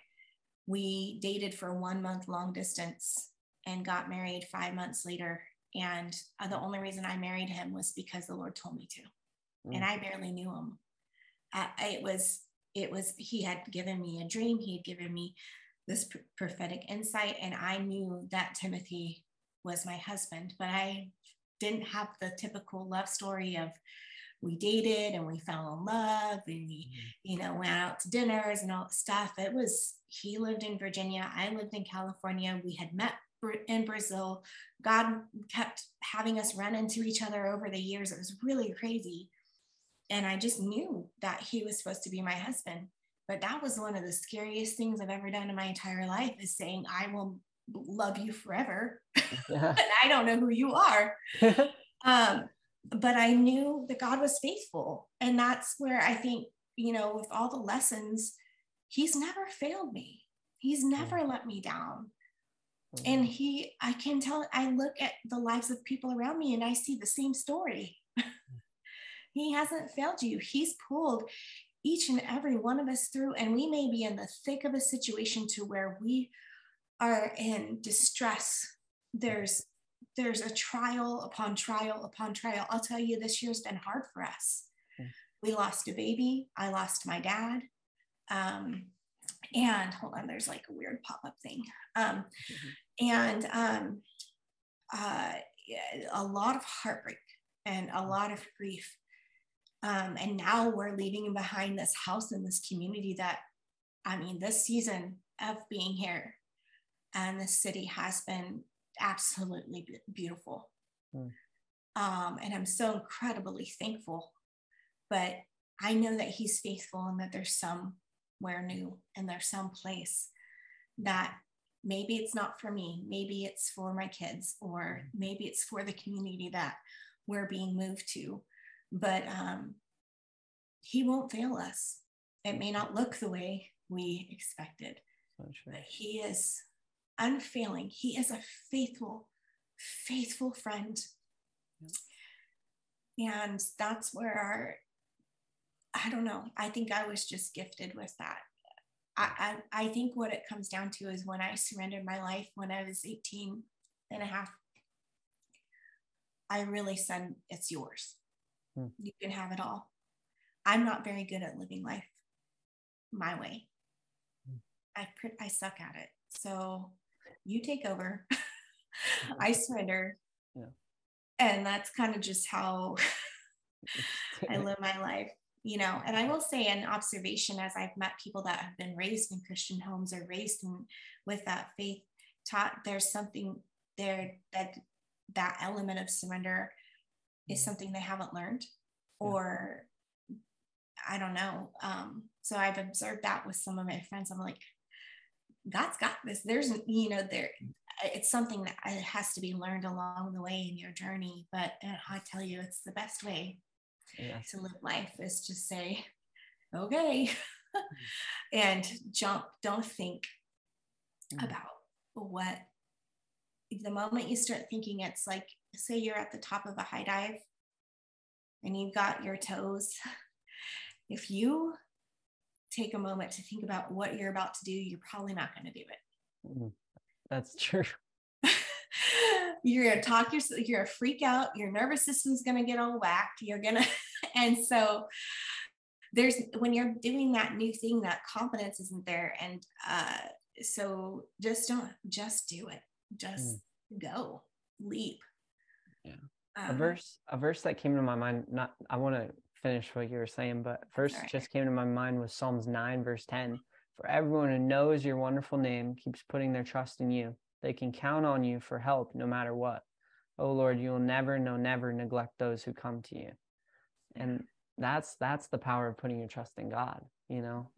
we dated for one month long distance and got married five months later and uh, the only reason I married him was because the Lord told me to. Mm. And I barely knew him. Uh, it was, it was, he had given me a dream. He had given me this pr- prophetic insight. And I knew that Timothy was my husband, but I didn't have the typical love story of we dated and we fell in love and we, mm. you know, went out to dinners and all that stuff. It was, he lived in Virginia. I lived in California. We had met in Brazil. God kept having us run into each other over the years. It was really crazy. And I just knew that he was supposed to be my husband. But that was one of the scariest things I've ever done in my entire life is saying, I will love you forever. Yeah. and I don't know who you are. um, but I knew that God was faithful. And that's where I think, you know, with all the lessons, he's never failed me. He's never let me down. And mm-hmm. he, I can tell, I look at the lives of people around me and I see the same story. he hasn't failed you. He's pulled each and every one of us through, and we may be in the thick of a situation to where we are in distress. There's there's a trial upon trial upon trial. I'll tell you, this year's been hard for us. Mm. We lost a baby. I lost my dad. Um, and hold on, there's like a weird pop up thing. Um, mm-hmm. And um, uh, a lot of heartbreak and a lot of grief. Um, and now we're leaving behind this house in this community that, I mean, this season of being here and the city has been absolutely beautiful. Mm. Um, and I'm so incredibly thankful. But I know that He's faithful and that there's somewhere new and there's some place that maybe it's not for me maybe it's for my kids or maybe it's for the community that we're being moved to but um, He won't fail us. It may not look the way we expected, but He is unfailing. He is a faithful, faithful friend. And that's where our, I don't know, I think I was just gifted with that. I, I, I think what it comes down to is when I surrendered my life when I was 18 and a half, I really said, it's yours. Hmm. You can have it all. I'm not very good at living life my way. Hmm. I, I suck at it. So you take over. I surrender. Yeah. And that's kind of just how I live my life, you know. And I will say, an observation as I've met people that have been raised in Christian homes or raised in, with that faith taught, there's something there that that element of surrender is mm-hmm. something they haven't learned or I don't know. Um, so I've observed that with some of my friends. I'm like, God's got this. There's, you know, there, it's something that has to be learned along the way in your journey. But uh, I tell you, it's the best way yes. to live life is to say, okay, and jump. Don't think mm. about what the moment you start thinking, it's like, say you're at the top of a high dive and you've got your toes. If you take a moment to think about what you're about to do, you're probably not going to do it. Mm, that's true. You're going to talk yourself, you're going to freak out. Your nervous system's going to get all whacked. You're going to, and so there's, when you're doing that new thing, that confidence isn't there. And uh, so just don't, just do it. Just mm. go, leap. Yeah. Um, a verse, a verse that came to my mind, not, I want to finish what you were saying, but first right. just came to my mind was Psalms 9, verse 10. For everyone who knows your wonderful name keeps putting their trust in you. They can count on you for help no matter what. Oh Lord, you will never, no, never neglect those who come to you. And that's that's the power of putting your trust in God, you know.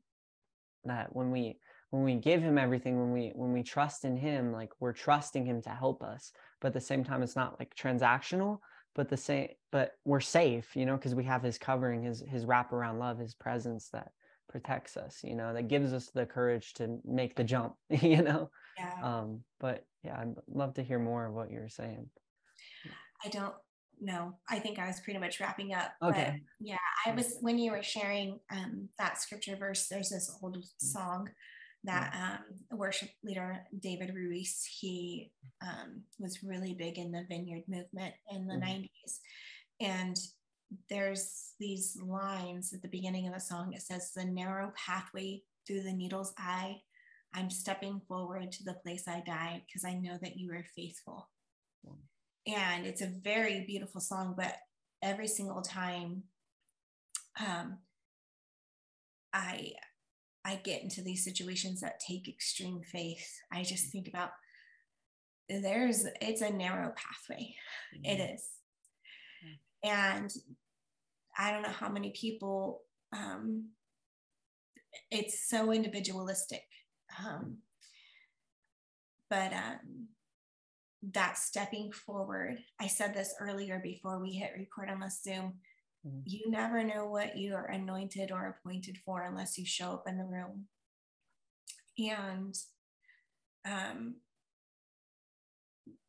That when we when we give him everything, when we when we trust in him, like we're trusting him to help us. But at the same time, it's not like transactional, but the same but we're safe you know because we have his covering his his wraparound love his presence that protects us you know that gives us the courage to make the jump you know yeah. um but yeah i'd love to hear more of what you're saying i don't know i think i was pretty much wrapping up okay yeah i was when you were sharing um that scripture verse there's this old mm. song that um, worship leader David Ruis, he um, was really big in the vineyard movement in the mm-hmm. 90s. And there's these lines at the beginning of the song. It says, The narrow pathway through the needle's eye. I'm stepping forward to the place I died because I know that you are faithful. Mm-hmm. And it's a very beautiful song, but every single time um, I I get into these situations that take extreme faith, I just think about there's it's a narrow pathway. Mm-hmm. It is. And I don't know how many people um, it's so individualistic. Um, but um, that stepping forward, I said this earlier before we hit record on the Zoom. Mm-hmm. You never know what you are anointed or appointed for unless you show up in the room. And um,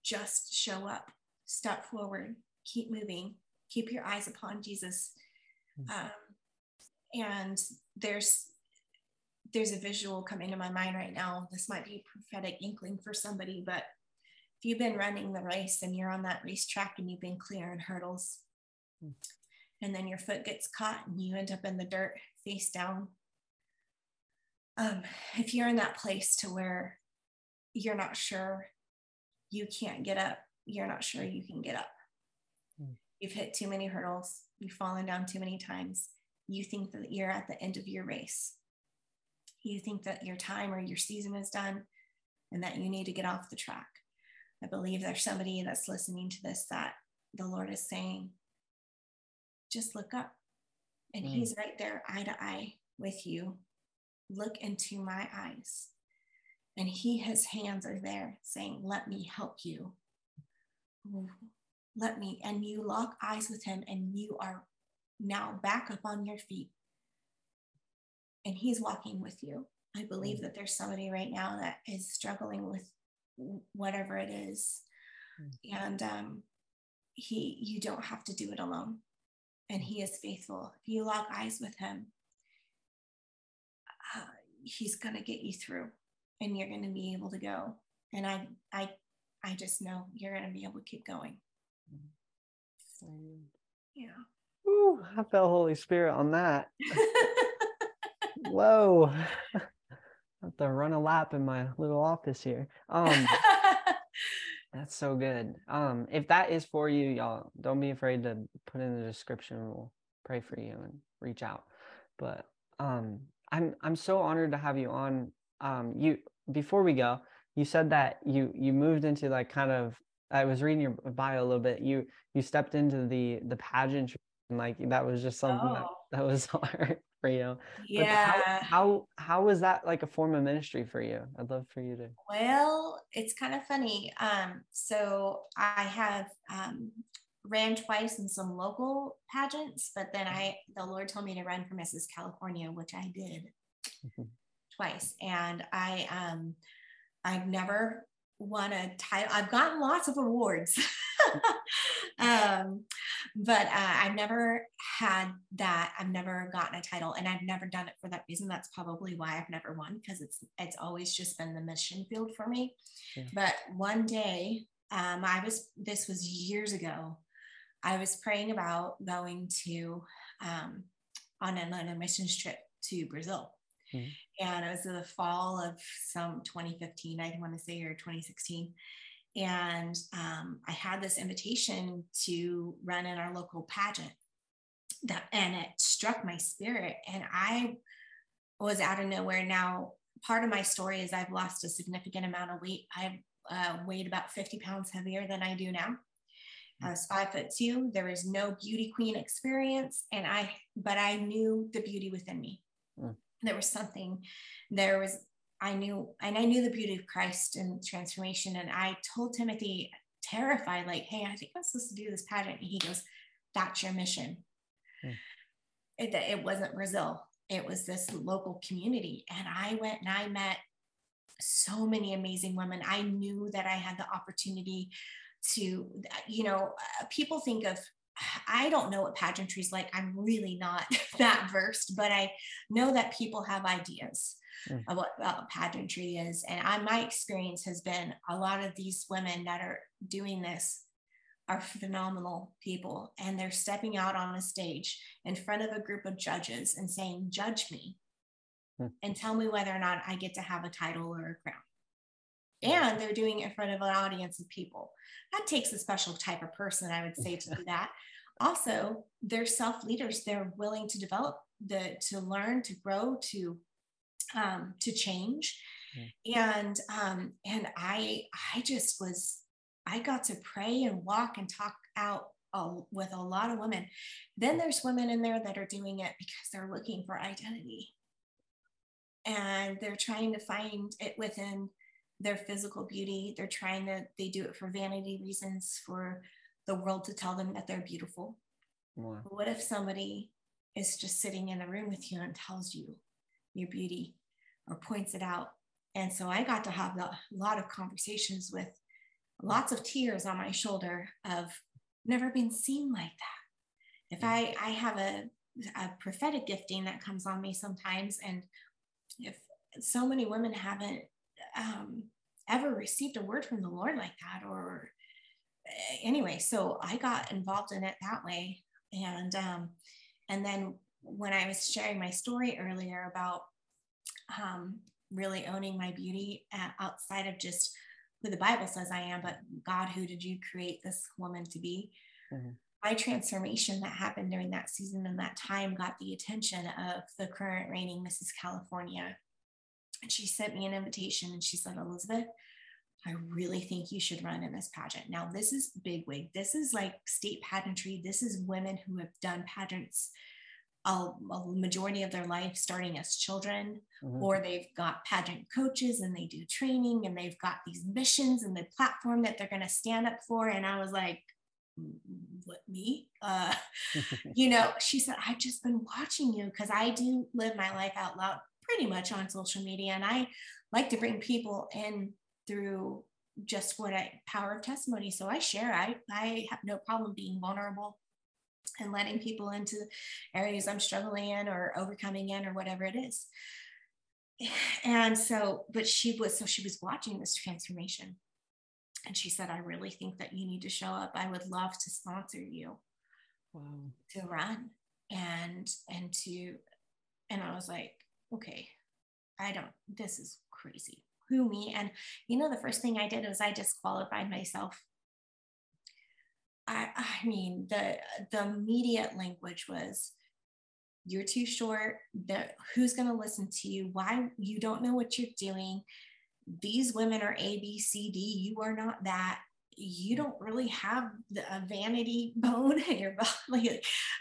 just show up, step forward, keep moving, keep your eyes upon Jesus. Mm-hmm. Um, and there's there's a visual coming to my mind right now. This might be a prophetic inkling for somebody, but if you've been running the race and you're on that racetrack and you've been clearing hurdles, mm and then your foot gets caught and you end up in the dirt face down. Um, if you're in that place to where you're not sure you can't get up, you're not sure you can get up. Mm. You've hit too many hurdles, you've fallen down too many times. You think that you're at the end of your race. You think that your time or your season is done and that you need to get off the track. I believe there's somebody that's listening to this that the Lord is saying, just look up. And mm. he's right there, eye to eye with you. Look into my eyes. And he, his hands are there saying, Let me help you. Let me. And you lock eyes with him, and you are now back up on your feet. And he's walking with you. I believe mm. that there's somebody right now that is struggling with whatever it is. Mm. And um, he you don't have to do it alone. And he is faithful. If you lock eyes with him, uh, he's gonna get you through and you're gonna be able to go. And I I I just know you're gonna be able to keep going. Yeah. Ooh, I felt Holy Spirit on that. Whoa. I have to run a lap in my little office here. Um that's so good. Um, if that is for you, y'all, don't be afraid to put in the description. We'll pray for you and reach out. But um I'm I'm so honored to have you on. Um you before we go, you said that you you moved into like kind of I was reading your bio a little bit. You you stepped into the the pageantry and like that was just something oh. that, that was hard for you. Yeah. How, how how was that like a form of ministry for you? I'd love for you to. Well, it's kind of funny. Um, so I have um ran twice in some local pageants, but then I the Lord told me to run for Mrs. California, which I did mm-hmm. twice, and I um I've never won a title. I've gotten lots of awards, um, but uh, I've never had that. I've never gotten a title, and I've never done it for that reason. That's probably why I've never won because it's it's always just been the mission field for me. Yeah. But one day, um, I was this was years ago. I was praying about going to um, on an, on a missions trip to Brazil. Mm-hmm. And it was the fall of some 2015, I want to say, or 2016. And um, I had this invitation to run in our local pageant. That, and it struck my spirit. And I was out of nowhere. Now, part of my story is I've lost a significant amount of weight. I've uh, weighed about 50 pounds heavier than I do now. I was five foot two. There was no beauty queen experience, and I, but I knew the beauty within me. Mm there was something there was i knew and i knew the beauty of christ and transformation and i told timothy terrified like hey i think i'm supposed to do this pageant and he goes that's your mission. Hmm. it, it wasn't brazil. It was this local community. And i went and i met so many amazing women. I knew that i had the opportunity to you know uh, people think of I don't know what pageantry is like. I'm really not that versed, but I know that people have ideas mm. of what uh, pageantry is. And I, my experience has been a lot of these women that are doing this are phenomenal people. And they're stepping out on a stage in front of a group of judges and saying, Judge me mm. and tell me whether or not I get to have a title or a crown and they're doing it in front of an audience of people. That takes a special type of person, I would say, to do that. Also, they're self leaders. They're willing to develop, the to learn, to grow, to um, to change. And um, and I I just was I got to pray and walk and talk out uh, with a lot of women. Then there's women in there that are doing it because they're looking for identity and they're trying to find it within their physical beauty. They're trying to, they do it for vanity reasons, for the world to tell them that they're beautiful. Wow. What if somebody is just sitting in a room with you and tells you your beauty or points it out? And so I got to have a lot of conversations with lots of tears on my shoulder of never been seen like that. If I, I have a, a prophetic gifting that comes on me sometimes, and if so many women haven't um, ever received a word from the Lord like that. Or eh, anyway, so I got involved in it that way. And um, and then when I was sharing my story earlier about um, really owning my beauty uh, outside of just who the Bible says I am, but God, who did you create this woman to be? Mm-hmm. My transformation that happened during that season and that time got the attention of the current reigning Mrs. California and she sent me an invitation and she said, Elizabeth, I really think you should run in this pageant. Now, this is big wig. This is like state pageantry. This is women who have done pageants a, a majority of their life, starting as children, mm-hmm. or they've got pageant coaches and they do training and they've got these missions and the platform that they're going to stand up for. And I was like, what me uh you know she said i've just been watching you because i do live my life out loud pretty much on social media and i like to bring people in through just what I power of testimony. So I share. I I have no problem being vulnerable and letting people into areas I'm struggling in or overcoming in or whatever it is. And so, but she was so she was watching this transformation. And she said, I really think that you need to show up. I would love to sponsor you wow. to run and and to and I was like, okay, I don't, this is crazy who me. And you know, the first thing I did was I disqualified myself. I, I mean, the the immediate language was, "You're too short. Who's going to listen to you? Why you don't know what you're doing? These women are A, B, C, D. You are not that you don't really have the, a vanity bone in your body.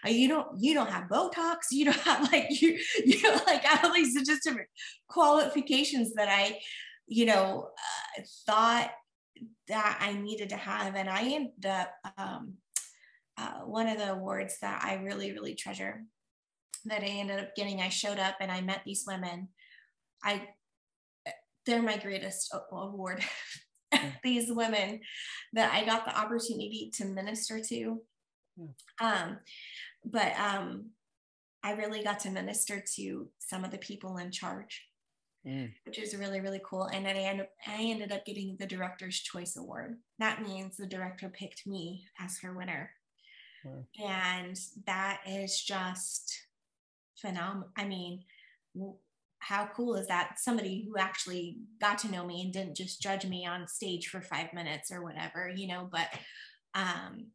Like, you don't you don't have Botox. You don't have like you you know like all these just different qualifications that I you know, uh, thought that I needed to have. And I ended up, um, uh, one of the awards that I really, really treasure that I ended up getting, I showed up and I met these women. I, they're my greatest award. these women that I got the opportunity to minister to. Um, but um, I really got to minister to some of the people in charge mm. which is really, really cool. And then I, end up, I ended up getting the Director's Choice Award. That means the director picked me as her winner. Mm. And that is just phenomenal. I mean, how cool is that? Somebody who actually got to know me and didn't just judge me on stage for five minutes or whatever, you know, but um,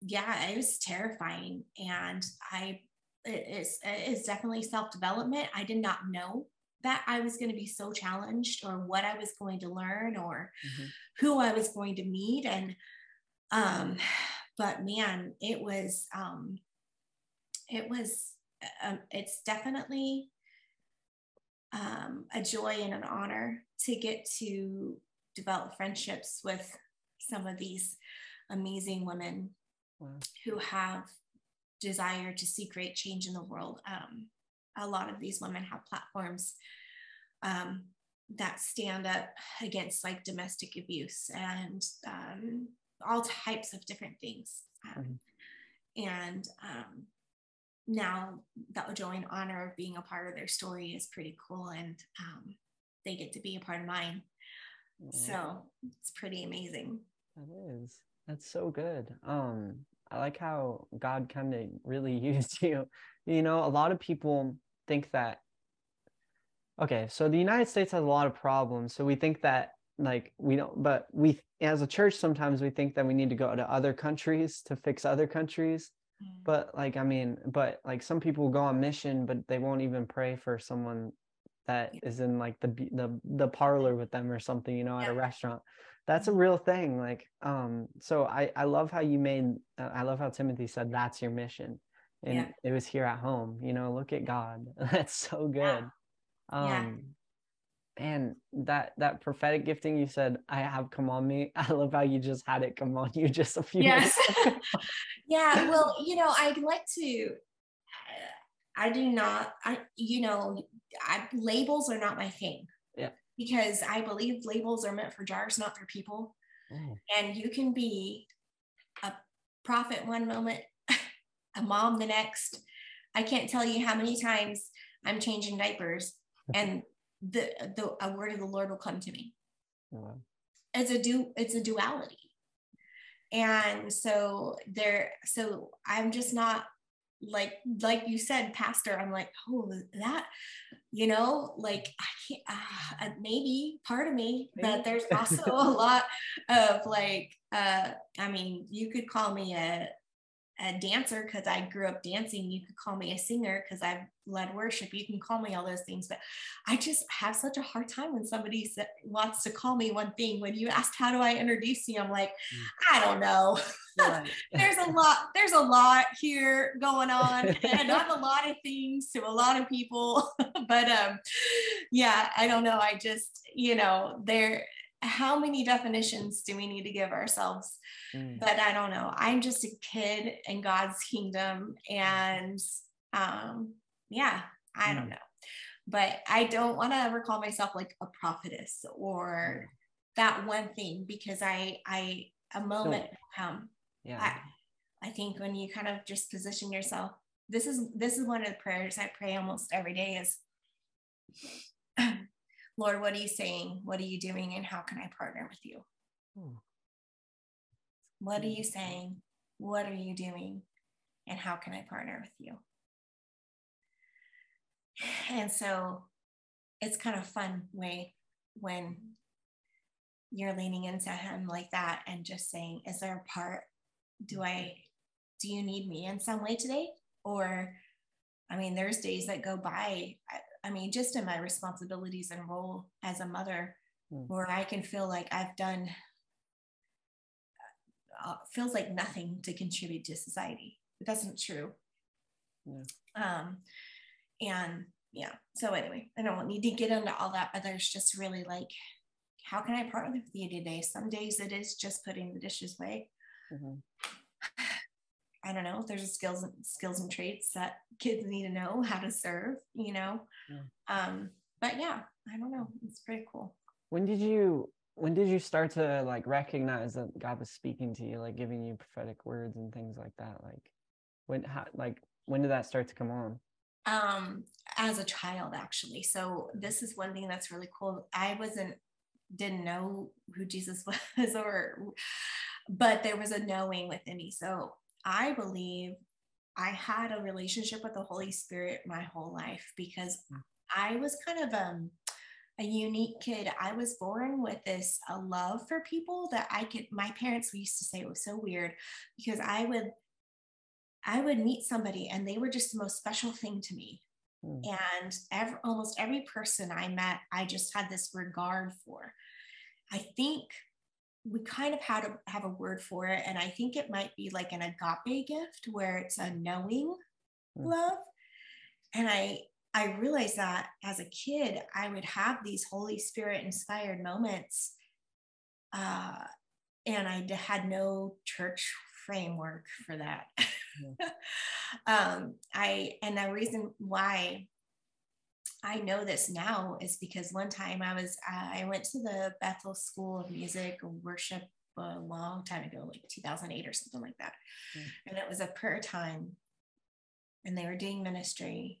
yeah, it was terrifying. And I, it is, it is definitely self development. I did not know that I was going to be so challenged or what I was going to learn or mm-hmm. who I was going to meet. And, um, but man, it was, um, it was, um, it's definitely um, a joy and an honor to get to develop friendships with some of these amazing women wow. who have desire to see great change in the world. Um, a lot of these women have platforms um, that stand up against like domestic abuse and um, all types of different things. Um, mm-hmm. And um, now that joy and honor of being a part of their story is pretty cool, and um, they get to be a part of mine. Mm-hmm. So it's pretty amazing. That is. That's so good. Um, I like how God kind of really used you. You know, a lot of people think that okay so the united states has a lot of problems. So we think that like we don't but we as a church sometimes we think that we need to go to other countries to fix other countries. Mm. but like i mean but like some people go on mission but they won't even pray for someone that is in like the the the parlor with them or something you know at a restaurant. That's a mm-hmm. real thing like um so i i love how you made uh, i love how timothy said that's your mission and yeah. it was here at home you know look at god that's so good yeah. um yeah. and that that prophetic gifting you said i have come on me i love how you just had it come on you just a few yes yeah well you know i'd like to i do not i you know I, labels are not my thing yeah because i believe labels are meant for jars not for people oh. and you can be a prophet one moment a mom the next. I can't tell you how many times I'm changing diapers and the the a word of the Lord will come to me. Wow. It's a do it's a duality. And so there so I'm just not like like you said pastor i'm like oh that you know like i can't uh, maybe part of me but there's also a lot of like uh i mean you could call me a a dancer because I grew up dancing. You could call me a singer because I've led worship. You can call me all those things, but I just have such a hard time when somebody wants to call me one thing. When you asked, how do I introduce you? I'm like, mm. I don't know. there's a lot, there's a lot here going on and I'm a lot of things to a lot of people, but um, yeah, I don't know. I just, you know, there, how many definitions do we need to give ourselves? Mm. But I don't know. I'm just a kid in God's kingdom. And um, yeah, I mm. don't know. But I don't want to ever call myself like a prophetess or that one thing because I, I, a moment will come. Yeah. I, I think when you kind of just position yourself, this is, this is one of the prayers I pray almost every day is Lord, what are you saying? What are you doing? And how can I partner with you? Hmm. What are you saying? What are you doing? And how can I partner with you? And so it's kind of fun way when you're leaning into him like that and just saying, is there a part? Do I, do you need me in some way today? Or, I mean, there's days that go by. I mean, just in my responsibilities and role as a mother, mm. where I can feel like I've done, uh, feels like nothing to contribute to society. But that's not true. Yeah. Um, and yeah, so anyway, I don't need to get into all that, but there's just really like, how can I partner with you today? Some days it is just putting the dishes away. Mm-hmm. I don't know if there's a skills and skills and traits that kids need to know how to serve, you know. Yeah. Um, but yeah, I don't know. It's pretty cool. When did you when did you start to like recognize that God was speaking to you, like giving you prophetic words and things like that? Like when how like when did that start to come on? Um, as a child, actually. So this is one thing that's really cool. I wasn't didn't know who Jesus was or but there was a knowing within me. So I believe I had a relationship with the Holy Spirit my whole life because hmm. I was kind of um, a unique kid. I was born with this a love for people that I could. My parents used to say it was so weird because I would, I would meet somebody and they were just the most special thing to me. Mm. And every, almost every person I met, I just had this regard for. I think we kind of had to have a word for it and i think it might be like an agape gift where it's a knowing mm. love and i i realized that as a kid i would have these holy spirit inspired moments uh, and i had no church framework for that. Um, i and the reason why I know this now is because one time I was uh, I went to the Bethel School of Music Worship a long time ago, like 2008 or something like that, mm. and it was a prayer time, and they were doing ministry,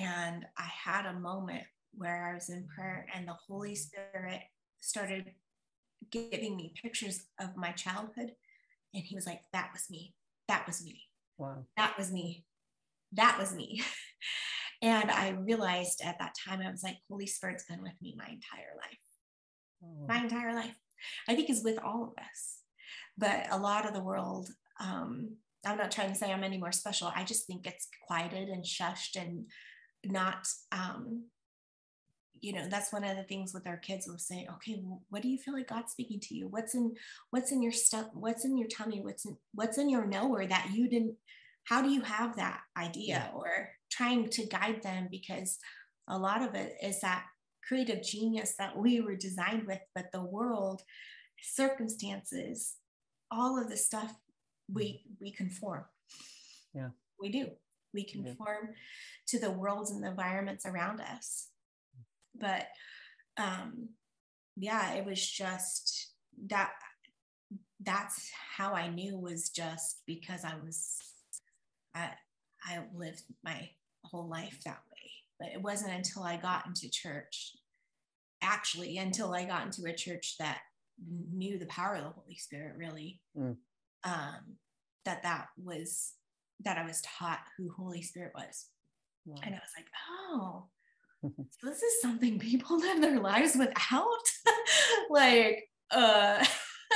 and I had a moment where I was in prayer, and the Holy Spirit started giving me pictures of my childhood, and He was like, "That was me. That was me. Wow. That was me. That was me." And I realized at that time, I was like, Holy Spirit's been with me my entire life. Oh. My entire life. I think is with all of us. But a lot of the world, um, I'm not trying to say I'm any more special. I just think it's quieted and shushed and not, um, you know, that's one of the things with our kids. We'll say, okay, well, what do you feel like God's speaking to you? What's in, what's in your stuff? What's in your tummy? What's in, what's in your knower that you didn't, how do you have that idea? Or trying to guide them because a lot of it is that creative genius that we were designed with, but the world, circumstances, all of the stuff we we conform. Yeah. We do. We conform yeah. to the worlds and the environments around us. But um yeah, it was just that that's how I knew was just because I was I I lived my whole life that way. But it wasn't until I got into church, actually, until I got into a church that knew the power of the Holy Spirit, really, mm. um, that that was that I was taught who Holy Spirit was. Wow. And I was like, oh, so this is something people live their lives without. like, uh,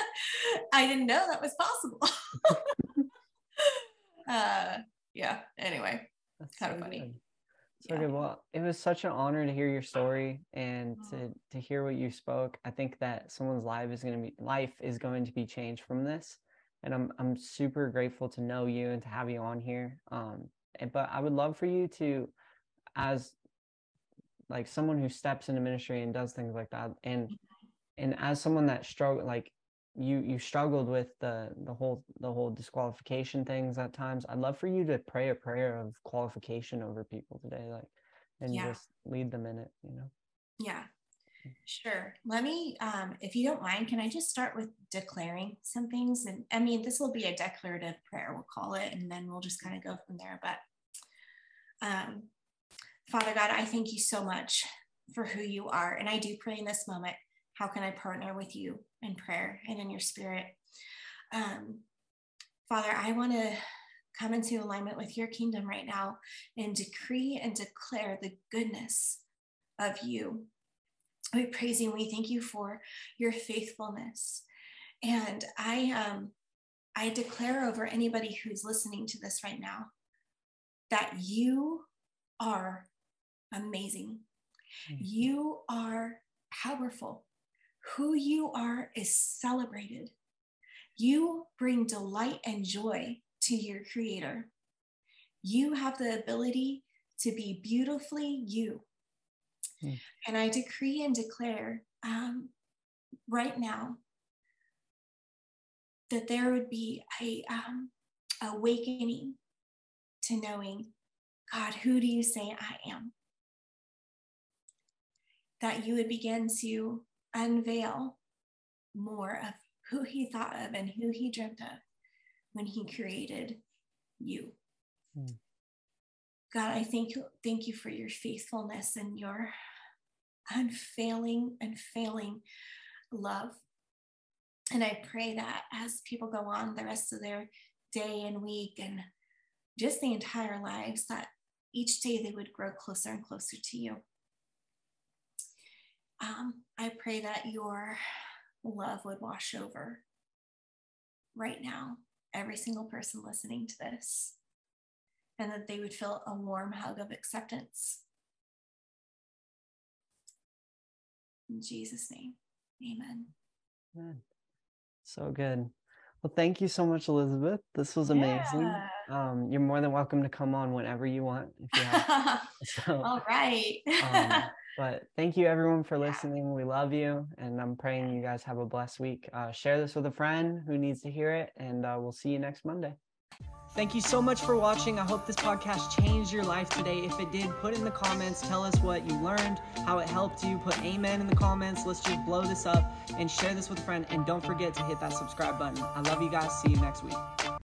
I didn't know that was possible. uh, yeah. Anyway, that's kind so of funny. Good. So yeah. good. Well, it was such an honor to hear your story and to to hear what you spoke. I think that someone's life is going to be life is going to be changed from this, and I'm I'm super grateful to know you and to have you on here. Um, and, but I would love for you to, as like someone who steps into ministry and does things like that, and and as someone that struggled like you you struggled with the the whole the whole disqualification things at times i'd love for you to pray a prayer of qualification over people today like and yeah. just lead them in it you know yeah sure let me um if you don't mind can i just start with declaring some things and i mean this will be a declarative prayer we'll call it and then we'll just kind of go from there but um father god i thank you so much for who you are and i do pray in this moment how can I partner with you in prayer and in your spirit? Um, Father, I want to come into alignment with your kingdom right now and decree and declare the goodness of you. We praise you and we thank you for your faithfulness. And I um I declare over anybody who's listening to this right now that you are amazing. Mm-hmm. You are powerful. Who you are is celebrated. You bring delight and joy to your Creator. You have the ability to be beautifully you. Mm. And I decree and declare um, right now that there would be a um, awakening to knowing God, who do you say I am? That you would begin to unveil more of who he thought of and who he dreamt of when he created you. Mm. God, I thank you, thank you for your faithfulness and your unfailing, unfailing love. And I pray that as people go on the rest of their day and week and just the entire lives, that each day they would grow closer and closer to you. Um, I pray that your love would wash over right now every single person listening to this, and that they would feel a warm hug of acceptance. In Jesus' name, amen. Amen. So good. Well, thank you so much, Elizabeth. This was amazing. Yeah. Um, you're more than welcome to come on whenever you want. If you have. so, All right. um, but thank you everyone for listening. We love you, and I'm praying you guys have a blessed week. Uh, share this with a friend who needs to hear it, and uh, we'll see you next Monday. Thank you so much for watching. I hope this podcast changed your life today. If it did, put in the comments. Tell us what you learned, how it helped you. Put amen in the comments. Let's just blow this up and share this with a friend. And don't forget to hit that subscribe button. I love you guys. See you next week.